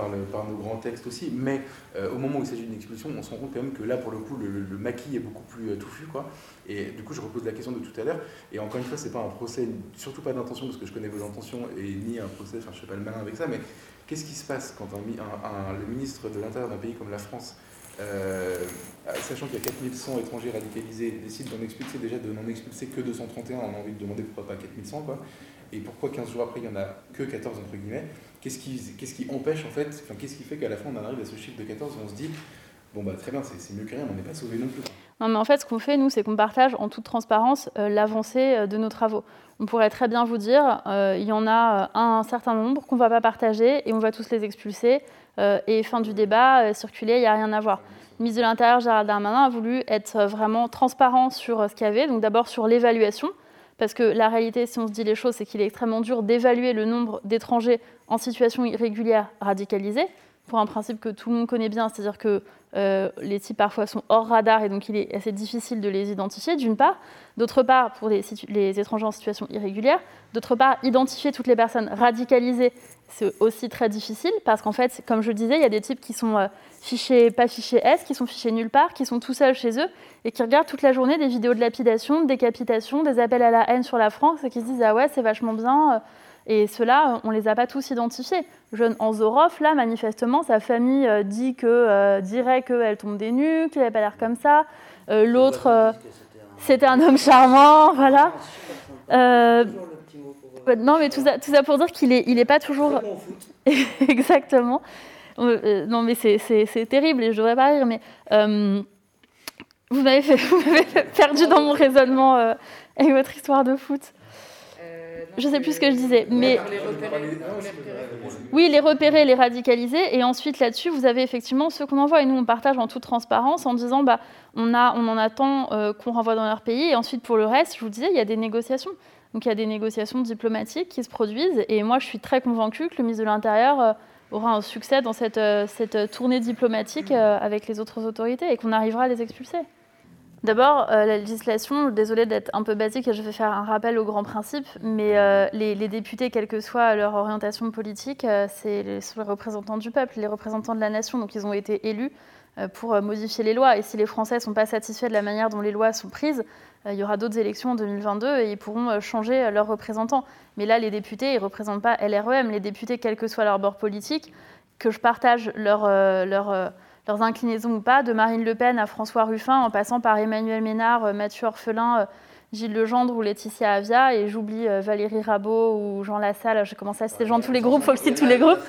le, par, nos grands textes aussi, mais au moment où il s'agit d'une expulsion, on se rend compte quand même que là, pour le coup, le, maquis est beaucoup plus touffu. Quoi. Et du coup, je repose la question de tout à l'heure. Et encore une fois, c'est pas un procès, surtout pas d'intention, parce que je connais vos intentions, et ni un procès, enfin, je fais pas le malin avec ça, mais Qu'est-ce qui se passe quand un, le ministre de l'Intérieur d'un pays comme la France, euh, sachant qu'il y a 4100 étrangers radicalisés, décide d'en expulser déjà de n'en expulser que 231, on a envie de demander pourquoi pas 4100 quoi, et pourquoi 15 jours après il n'y en a que 14 entre guillemets, qu'est-ce qui, qu'est-ce qui empêche en fait, enfin, qu'est-ce qui fait qu'à la fin on arrive à ce chiffre de 14 et on se dit, bon bah très bien, c'est mieux que rien, on n'est pas sauvé non plus. Non, mais en fait, ce qu'on fait, nous, c'est qu'on partage en toute transparence euh, l'avancée euh, de nos travaux. On pourrait très bien vous dire, il y en a un certain nombre qu'on ne va pas partager et on va tous les expulser. Et fin du débat, circuler, il n'y a rien à voir. Le ministre de l'Intérieur, Gérald Darmanin, a voulu être vraiment transparent sur ce qu'il y avait. Donc d'abord sur l'évaluation, parce que la réalité, si on se dit les choses, c'est qu'il est extrêmement dur d'évaluer le nombre d'étrangers en situation irrégulière radicalisés pour un principe que tout le monde connaît bien, c'est-à-dire que euh, les types parfois sont hors radar et donc il est assez difficile de les identifier, d'une part. D'autre part, pour les, étrangers en situation irrégulière. D'autre part, identifier toutes les personnes radicalisées, c'est aussi très difficile parce qu'en fait, comme je le disais, il y a des types qui sont fichés, pas fichés S, qui sont fichés nulle part, qui sont tout seuls chez eux et qui regardent toute la journée des vidéos de lapidation, de décapitation, des appels à la haine sur la France et qui se disent Ah ouais, c'est vachement bien. Et ceux-là, on ne les a pas tous identifiés. Jeune Anzorov, là, manifestement, sa famille dit que, dirait qu'elle tombe des nues, qu'il n'avait pas l'air comme ça. L'autre, c'était un homme charmant, voilà. Non, mais tout ça, tout ça pour dire qu'il n'est il est pas toujours. [laughs] Exactement. Euh, non, mais c'est terrible et je devrais pas rire, mais euh, vous m'avez [laughs] perdu dans mon raisonnement euh, avec votre histoire de foot. je sais plus ce que je disais, mais oui, les repérer, les radicaliser, et ensuite là-dessus, vous avez effectivement ceux qu'on envoie, et nous on partage en toute transparence en disant, bah, on a, on en attend qu'on renvoie dans leur pays, et ensuite pour le reste, je vous disais, il y a des négociations. Donc il y a des négociations diplomatiques qui se produisent, et moi je suis très convaincue que le ministre de l'Intérieur aura un succès dans cette, euh, cette tournée diplomatique euh, avec les autres autorités et qu'on arrivera à les expulser. D'abord, euh, la législation, désolée d'être un peu basique, je vais faire un rappel aux grands principes, mais les, députés, quelle que soit leur orientation politique, c'est les, les, représentants du peuple, les représentants de la nation, donc ils ont été élus pour modifier les lois. Et si les Français ne sont pas satisfaits de la manière dont les lois sont prises, il y aura d'autres élections en 2022 et ils pourront changer leurs représentants. Mais là, les députés, ils ne représentent pas LREM. Les députés, quel que soit leur bord politique, que je partage leur, euh, euh, leurs inclinaisons ou pas, de Marine Le Pen à François Ruffin, en passant par Emmanuel Ménard, euh, Mathieu Orphelin, Gilles Legendre ou Laetitia Avia, et j'oublie Valérie Rabault ou Jean Lassalle, j'ai commencé à citer gens de tous les groupes, il faut que je cite tous les groupes,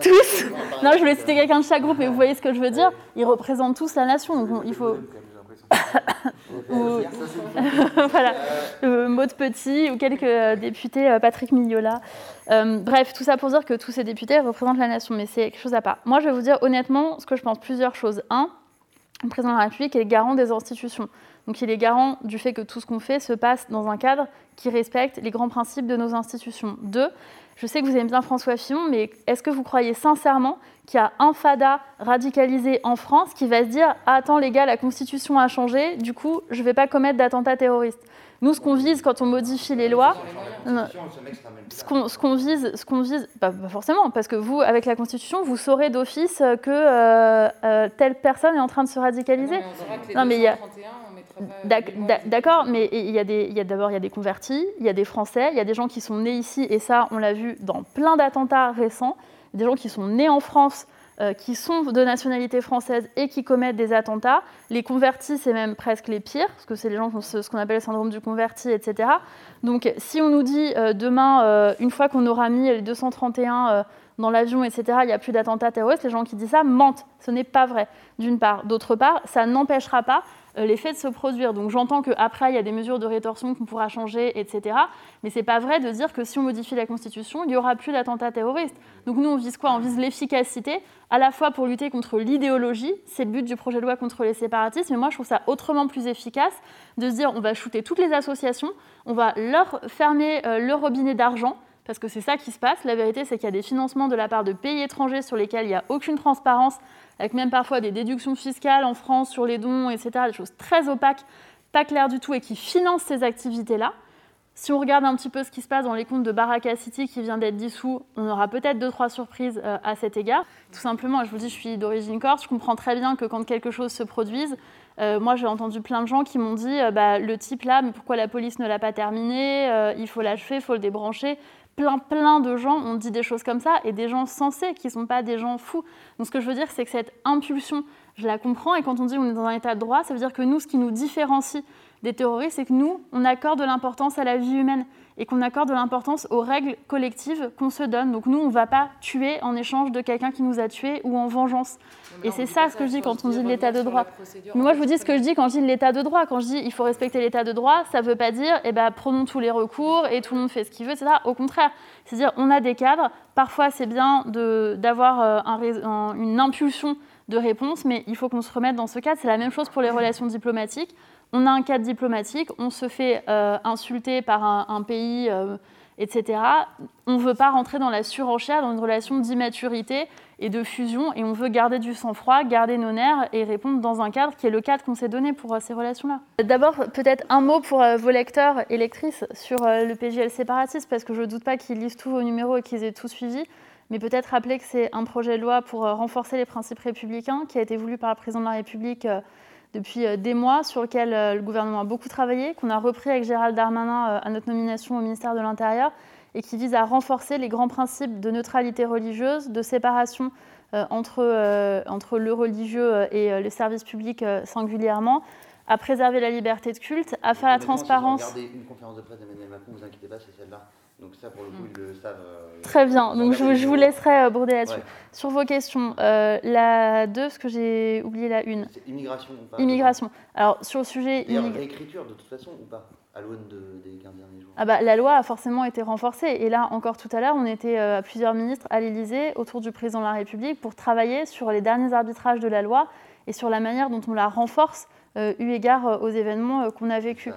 tous. Non, je voulais citer quelqu'un de chaque groupe, mais vous voyez ce que je veux dire, ils représentent tous la nation, donc il faut... [laughs] voilà, euh, Maud Petit ou quelques euh, députés, euh, Patrick Mignola. bref, tout ça pour dire que tous ces députés représentent la nation, mais c'est quelque chose à part. Moi, je vais vous dire honnêtement ce que je pense plusieurs choses. Un, le président de la République est garant des institutions. Donc il est garant du fait que tout ce qu'on fait se passe dans un cadre qui respecte les grands principes de nos institutions. Deux, je sais que vous aimez bien François Fillon, mais est-ce que vous croyez sincèrement qu'il y a un fada radicalisé en France qui va se dire ah, Attends, les gars, la Constitution a changé, du coup, je ne vais pas commettre d'attentat terroriste Nous, ce qu'on vise quand on modifie les lois, ce qu'on vise, ce qu'on vise pas, forcément, parce que vous, avec la Constitution, vous saurez d'office que euh, euh, telle personne est en train de se radicaliser. Non, mais il y a. D'accord, mais il y a d'abord il y a des convertis, il y a des Français, il y a des gens qui sont nés ici, et ça on l'a vu dans plein d'attentats récents, des gens qui sont nés en France, qui sont de nationalité française et qui commettent des attentats. Les convertis, c'est même presque les pires, parce que c'est les gens qui ont ce, qu'on appelle le syndrome du converti, etc. Donc si on nous dit euh, demain, euh, une fois qu'on aura mis les 231 dans l'avion, etc., il n'y a plus d'attentats terroristes, les gens qui disent ça mentent. Ce n'est pas vrai, d'une part. D'autre part, ça n'empêchera pas euh, les faits de se produire. Donc j'entends qu'après, il y a des mesures de rétorsion qu'on pourra changer, etc. Mais ce n'est pas vrai de dire que si on modifie la Constitution, il n'y aura plus d'attentats terroristes. Donc nous, on vise quoi? On vise l'efficacité, à la fois pour lutter contre l'idéologie, c'est le but du projet de loi contre les séparatistes, mais moi je trouve ça autrement plus efficace de se dire on va shooter toutes les associations, on va leur fermer euh, le robinet d'argent, parce que c'est ça qui se passe. La vérité, c'est qu'il y a des financements de la part de pays étrangers sur lesquels il n'y a aucune transparence, avec même parfois des déductions fiscales en France sur les dons, etc., des choses très opaques, pas claires du tout, et qui financent ces activités-là. Si on regarde un petit peu ce qui se passe dans les comptes de Baraka City qui vient d'être dissous, on aura peut-être deux, trois surprises euh, à cet égard. Tout simplement, je vous dis, je suis d'origine corse, je comprends très bien que quand quelque chose se produise, euh, moi j'ai entendu plein de gens qui m'ont dit, euh, bah, le type là, mais pourquoi la police ne l'a pas terminé Il faut l'achever, il faut le débrancher plein, plein de gens ont dit des choses comme ça, et des gens sensés, qui ne sont pas des gens fous. Donc ce que je veux dire, c'est que cette impulsion, je la comprends, et quand on dit on est dans un état de droit, ça veut dire que nous, ce qui nous différencie des terroristes, c'est que nous, on accorde de l'importance à la vie humaine et qu'on accorde de l'importance aux règles collectives qu'on se donne. Donc nous, on ne va pas tuer en échange de quelqu'un qui nous a tués ou en vengeance. Et c'est ça ce que je dis quand on dit l'état de droit. moi, je vous dis ce que je dis quand je dis l'état de droit. Quand je dis il faut respecter l'état de droit, ça ne veut pas dire eh ben, prenons tous les recours et tout le monde fait ce qu'il veut, etc. Au contraire, c'est-à-dire on a des cadres. Parfois, c'est bien d'avoir euh, une impulsion de réponse, mais il faut qu'on se remette dans ce cadre. C'est la même chose pour les relations diplomatiques on a un cadre diplomatique, on se fait euh, insulter par un, pays, euh, etc. On ne veut pas rentrer dans la surenchère, dans une relation d'immaturité et de fusion, et on veut garder du sang-froid, garder nos nerfs et répondre dans un cadre qui est le cadre qu'on s'est donné pour euh, ces relations-là. D'abord, peut-être un mot pour vos lecteurs et lectrices sur le PGL séparatiste, parce que je ne doute pas qu'ils lisent tous vos numéros et qu'ils aient tout suivi. mais peut-être rappeler que c'est un projet de loi pour renforcer les principes républicains qui a été voulu par le président de la République depuis des mois, sur lequel le gouvernement a beaucoup travaillé, qu'on a repris avec Gérald Darmanin à notre nomination au ministère de l'Intérieur, et qui vise à renforcer les grands principes de neutralité religieuse, de séparation entre, entre le religieux et le service public singulièrement, à préserver la liberté de culte, à faire la transparence. Si vous une conférence de presse d'Emmanuel Macron, vous inquiétez pas, c'est celle-là. Donc ça, pour le coup, ils le savent. Euh, Très bien, donc je, je, vous laisserai euh, border là-dessus. Sur vos questions, euh, la 2, ce que j'ai oublié la 1. C'est immigration ou pas? Immigration. Alors, sur le sujet... Immig... réécriture, de toute façon, ou pas? À l'aune de, des 15 derniers jours ah bah, La loi a forcément été renforcée. Et là, encore tout à l'heure, on était à plusieurs ministres à l'Élysée, autour du président de la République, pour travailler sur les derniers arbitrages de la loi et sur la manière dont on la renforce euh, eu égard euh, aux événements euh, qu'on a vécus.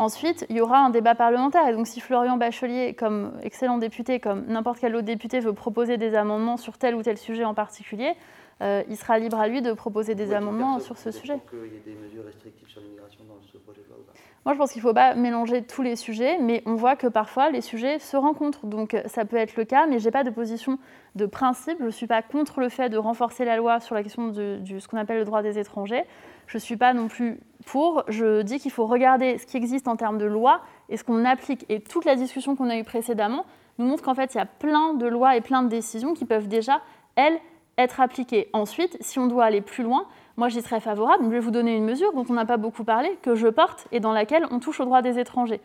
Ensuite, il y aura un débat parlementaire. Et donc, si Florian Bachelier, comme excellent député, comme n'importe quel autre député, veut proposer des amendements sur tel ou tel sujet en particulier, il sera libre à lui de proposer des amendements sur ce sujet. qu'il y ait des mesures restrictives sur l'immigration dans ce projet de loi Moi, je pense qu'il ne faut pas mélanger tous les sujets, mais on voit que parfois les sujets se rencontrent. Donc, ça peut être le cas, mais je n'ai pas de position de principe. Je ne suis pas contre le fait de renforcer la loi sur la question de, ce qu'on appelle le droit des étrangers. Je ne suis pas non plus pour. Je dis qu'il faut regarder ce qui existe en termes de loi et ce qu'on applique. Et toute la discussion qu'on a eue précédemment nous montre qu'en fait, il y a plein de lois et plein de décisions qui peuvent déjà, elles, être appliquées. Ensuite, si on doit aller plus loin, moi j'y serais favorable. Je vais vous donner une mesure dont on n'a pas beaucoup parlé, que je porte et dans laquelle on touche au droit des étrangers.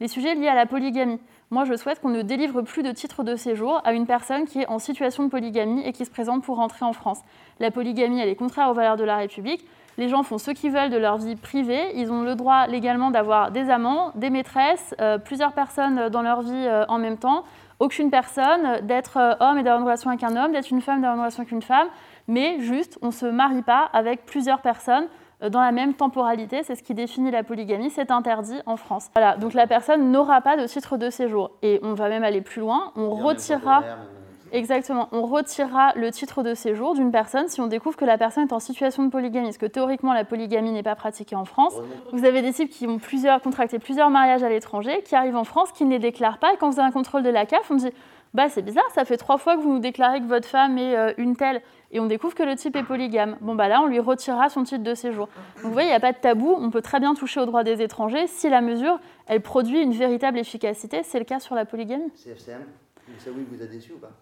Les sujets liés à la polygamie. Moi, je souhaite qu'on ne délivre plus de titre de séjour à une personne qui est en situation de polygamie et qui se présente pour rentrer en France. La polygamie, elle est contraire aux valeurs de la République. Les gens font ce qu'ils veulent de leur vie privée. Ils ont le droit légalement d'avoir des amants, des maîtresses, euh, plusieurs personnes dans leur vie euh, en même temps. Aucune personne d'être euh, homme et d'avoir une relation avec un homme, d'être une femme d'avoir une relation avec une femme. Mais juste, on ne se marie pas avec plusieurs personnes dans la même temporalité. C'est ce qui définit la polygamie. C'est interdit en France. Voilà, donc la personne n'aura pas de titre de séjour. Et on va même aller plus loin. On retirera. Exactement. On retirera le titre de séjour d'une personne si on découvre que la personne est en situation de polygamie. Parce que théoriquement, la polygamie n'est pas pratiquée en France. Vous avez des types qui ont plusieurs, contracté plusieurs mariages à l'étranger, qui arrivent en France, qui ne les déclarent pas. Et quand vous avez un contrôle de la CAF, on dit bah, c'est bizarre, ça fait trois fois que vous nous déclarez que votre femme est euh, une telle. Et on découvre que le type est polygame. Bon, bah là, on lui retirera son titre de séjour. Donc vous voyez, il n'y a pas de tabou. On peut très bien toucher aux droits des étrangers si la mesure, elle produit une véritable efficacité. C'est le cas sur la polygamie? CFCM, ça oui, vous a déçu ou pas?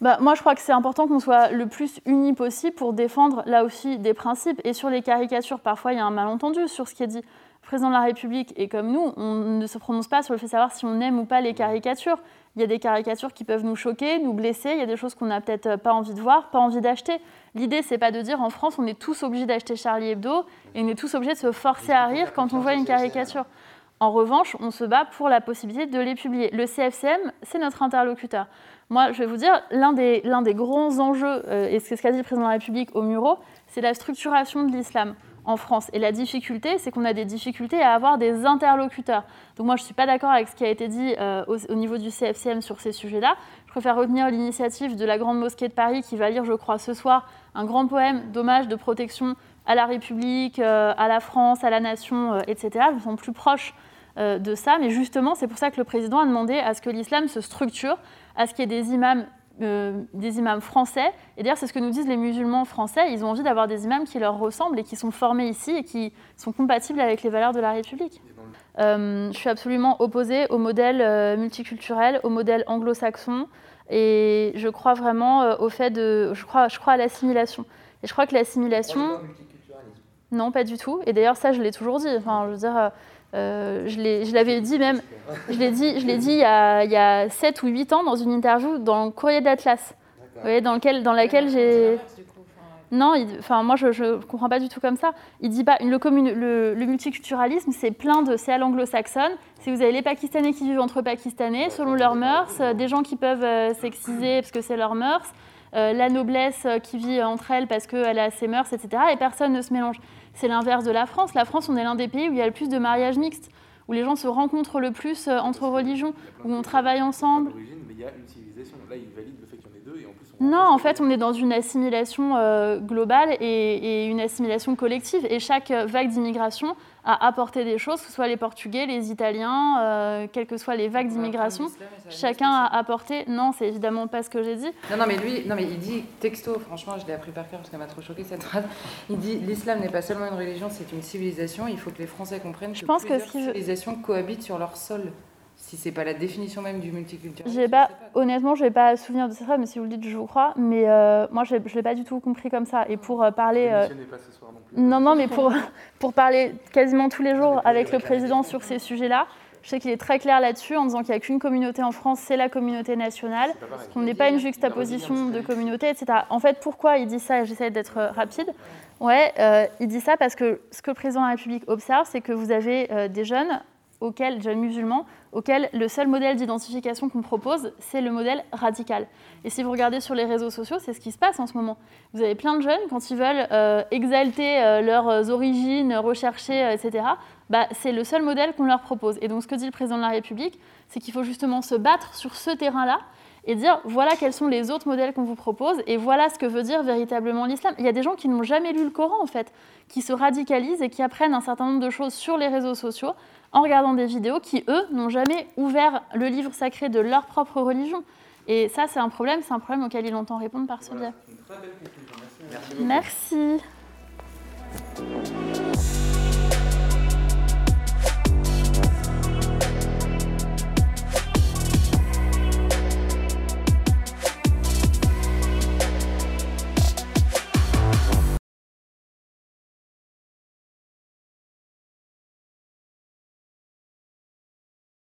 Bah, moi, je crois que c'est important qu'on soit le plus unis possible pour défendre là aussi des principes. Et sur les caricatures, parfois, il y a un malentendu sur ce qui est dit. Le président de la République et comme nous, on ne se prononce pas sur le fait de savoir si on aime ou pas les caricatures. Il y a des caricatures qui peuvent nous choquer, nous blesser. Il y a des choses qu'on n'a peut-être pas envie de voir, pas envie d'acheter. L'idée, c'est pas de dire en France, on est tous obligés d'acheter Charlie Hebdo et on est tous obligés de se forcer à rire quand on voit une caricature. En revanche, on se bat pour la possibilité de les publier. Le CFCM, c'est notre interlocuteur. Moi, je vais vous dire, l'un des, des, grands enjeux, euh, et c'est ce qu'a dit le président de la République au Muro, c'est la structuration de l'islam en France. Et la difficulté, c'est qu'on a des difficultés à avoir des interlocuteurs. Donc moi, je ne suis pas d'accord avec ce qui a été dit euh, au, niveau du CFCM sur ces sujets-là. Je préfère retenir l'initiative de la Grande Mosquée de Paris qui va lire, je crois, ce soir un grand poème d'hommage, de protection à la République, euh, à la France, à la nation, etc. Ils sont plus proches de ça. Mais justement, c'est pour ça que le président a demandé à ce que l'islam se structure à ce qu'il y ait des imams, euh, des imams français. Et d'ailleurs, c'est ce que nous disent les musulmans français. Ils ont envie d'avoir des imams qui leur ressemblent et qui sont formés ici et qui sont compatibles avec les valeurs de la République. Euh, je suis absolument opposée au modèle euh, multiculturel, au modèle anglo-saxon. Et je crois vraiment au fait de. Je crois, je crois à l'assimilation. Et je crois que l'assimilation. Non, pas du tout. Et d'ailleurs, ça, je l'ai toujours dit. Enfin, je veux dire, euh, je l'avais dit même, je l'ai dit, je dit il, y a, il y a 7 ou 8 ans dans une interview dans le courrier d'Atlas, dans, lequel, dans laquelle j'ai... Non, enfin moi je ne comprends pas du tout comme ça. Il dit pas le, le, le multiculturalisme c'est plein de c'est à l'anglo-saxonne. Si vous avez les Pakistanais qui vivent entre Pakistanais selon leurs mœurs, des gens qui peuvent euh, s'exciser parce que c'est leurs mœurs, euh, la noblesse qui vit entre elles parce qu'elle a ses mœurs, etc. Et personne ne se mélange. C'est l'inverse de la France. La France, on est l'un des pays où il y a le plus de mariages mixtes, où les gens se rencontrent le plus euh, entre religions, où on travaille ensemble. Mais il y a une civilisation. Là, il valide le fait qu'il y en ait deux, et en plus, Non, en fait, on est dans une assimilation euh, globale et, une assimilation collective. Et chaque vague d'immigration a apporté des choses, que ce soit les Portugais, les Italiens, euh, quelles que soient les vagues d'immigration. Chacun a apporté. Non, c'est évidemment pas ce que j'ai dit. Non, non, mais lui, non, mais il dit texto. Franchement, je l'ai appris par cœur parce qu'elle m'a trop choqué cette phrase. Il dit l'islam n'est pas seulement une religion, c'est une civilisation. Il faut que les Français comprennent que je pense plusieurs que civilisations cohabitent sur leur sol si c'est pas la définition même du multiculturalisme. Pas, honnêtement, je n'ai pas souvenir de ça, mais si vous le dites, je vous crois. Mais euh, moi, je ne l'ai pas du tout compris comme ça. Et pour euh, parler. Euh, non, non, mais pour, [laughs] pour parler quasiment tous les jours avec le président sur ces sujets-là, je sais qu'il est très clair là-dessus en disant qu'il n'y a qu'une communauté en France, c'est la communauté nationale, qu'on n'est pas une juxtaposition de communautés, etc. En fait, pourquoi il dit ça J'essaie d'être rapide. Ouais, il dit ça parce que ce que le président de la République observe, c'est que vous avez des jeunes auxquels, jeunes musulmans, auquel le seul modèle d'identification qu'on propose, c'est le modèle radical. Et si vous regardez sur les réseaux sociaux, c'est ce qui se passe en ce moment. Vous avez plein de jeunes, quand ils veulent euh, exalter euh, leurs origines, rechercher, euh, etc., bah, c'est le seul modèle qu'on leur propose. Et donc ce que dit le président de la République, c'est qu'il faut justement se battre sur ce terrain-là et dire voilà quels sont les autres modèles qu'on vous propose et voilà ce que veut dire véritablement l'islam. Il y a des gens qui n'ont jamais lu le Coran en fait, qui se radicalisent et qui apprennent un certain nombre de choses sur les réseaux sociaux en regardant des vidéos qui, eux, n'ont jamais ouvert le livre sacré de leur propre religion. Et ça, c'est un problème, c'est un problème auquel il entend répondre par ce biais. Merci. Merci.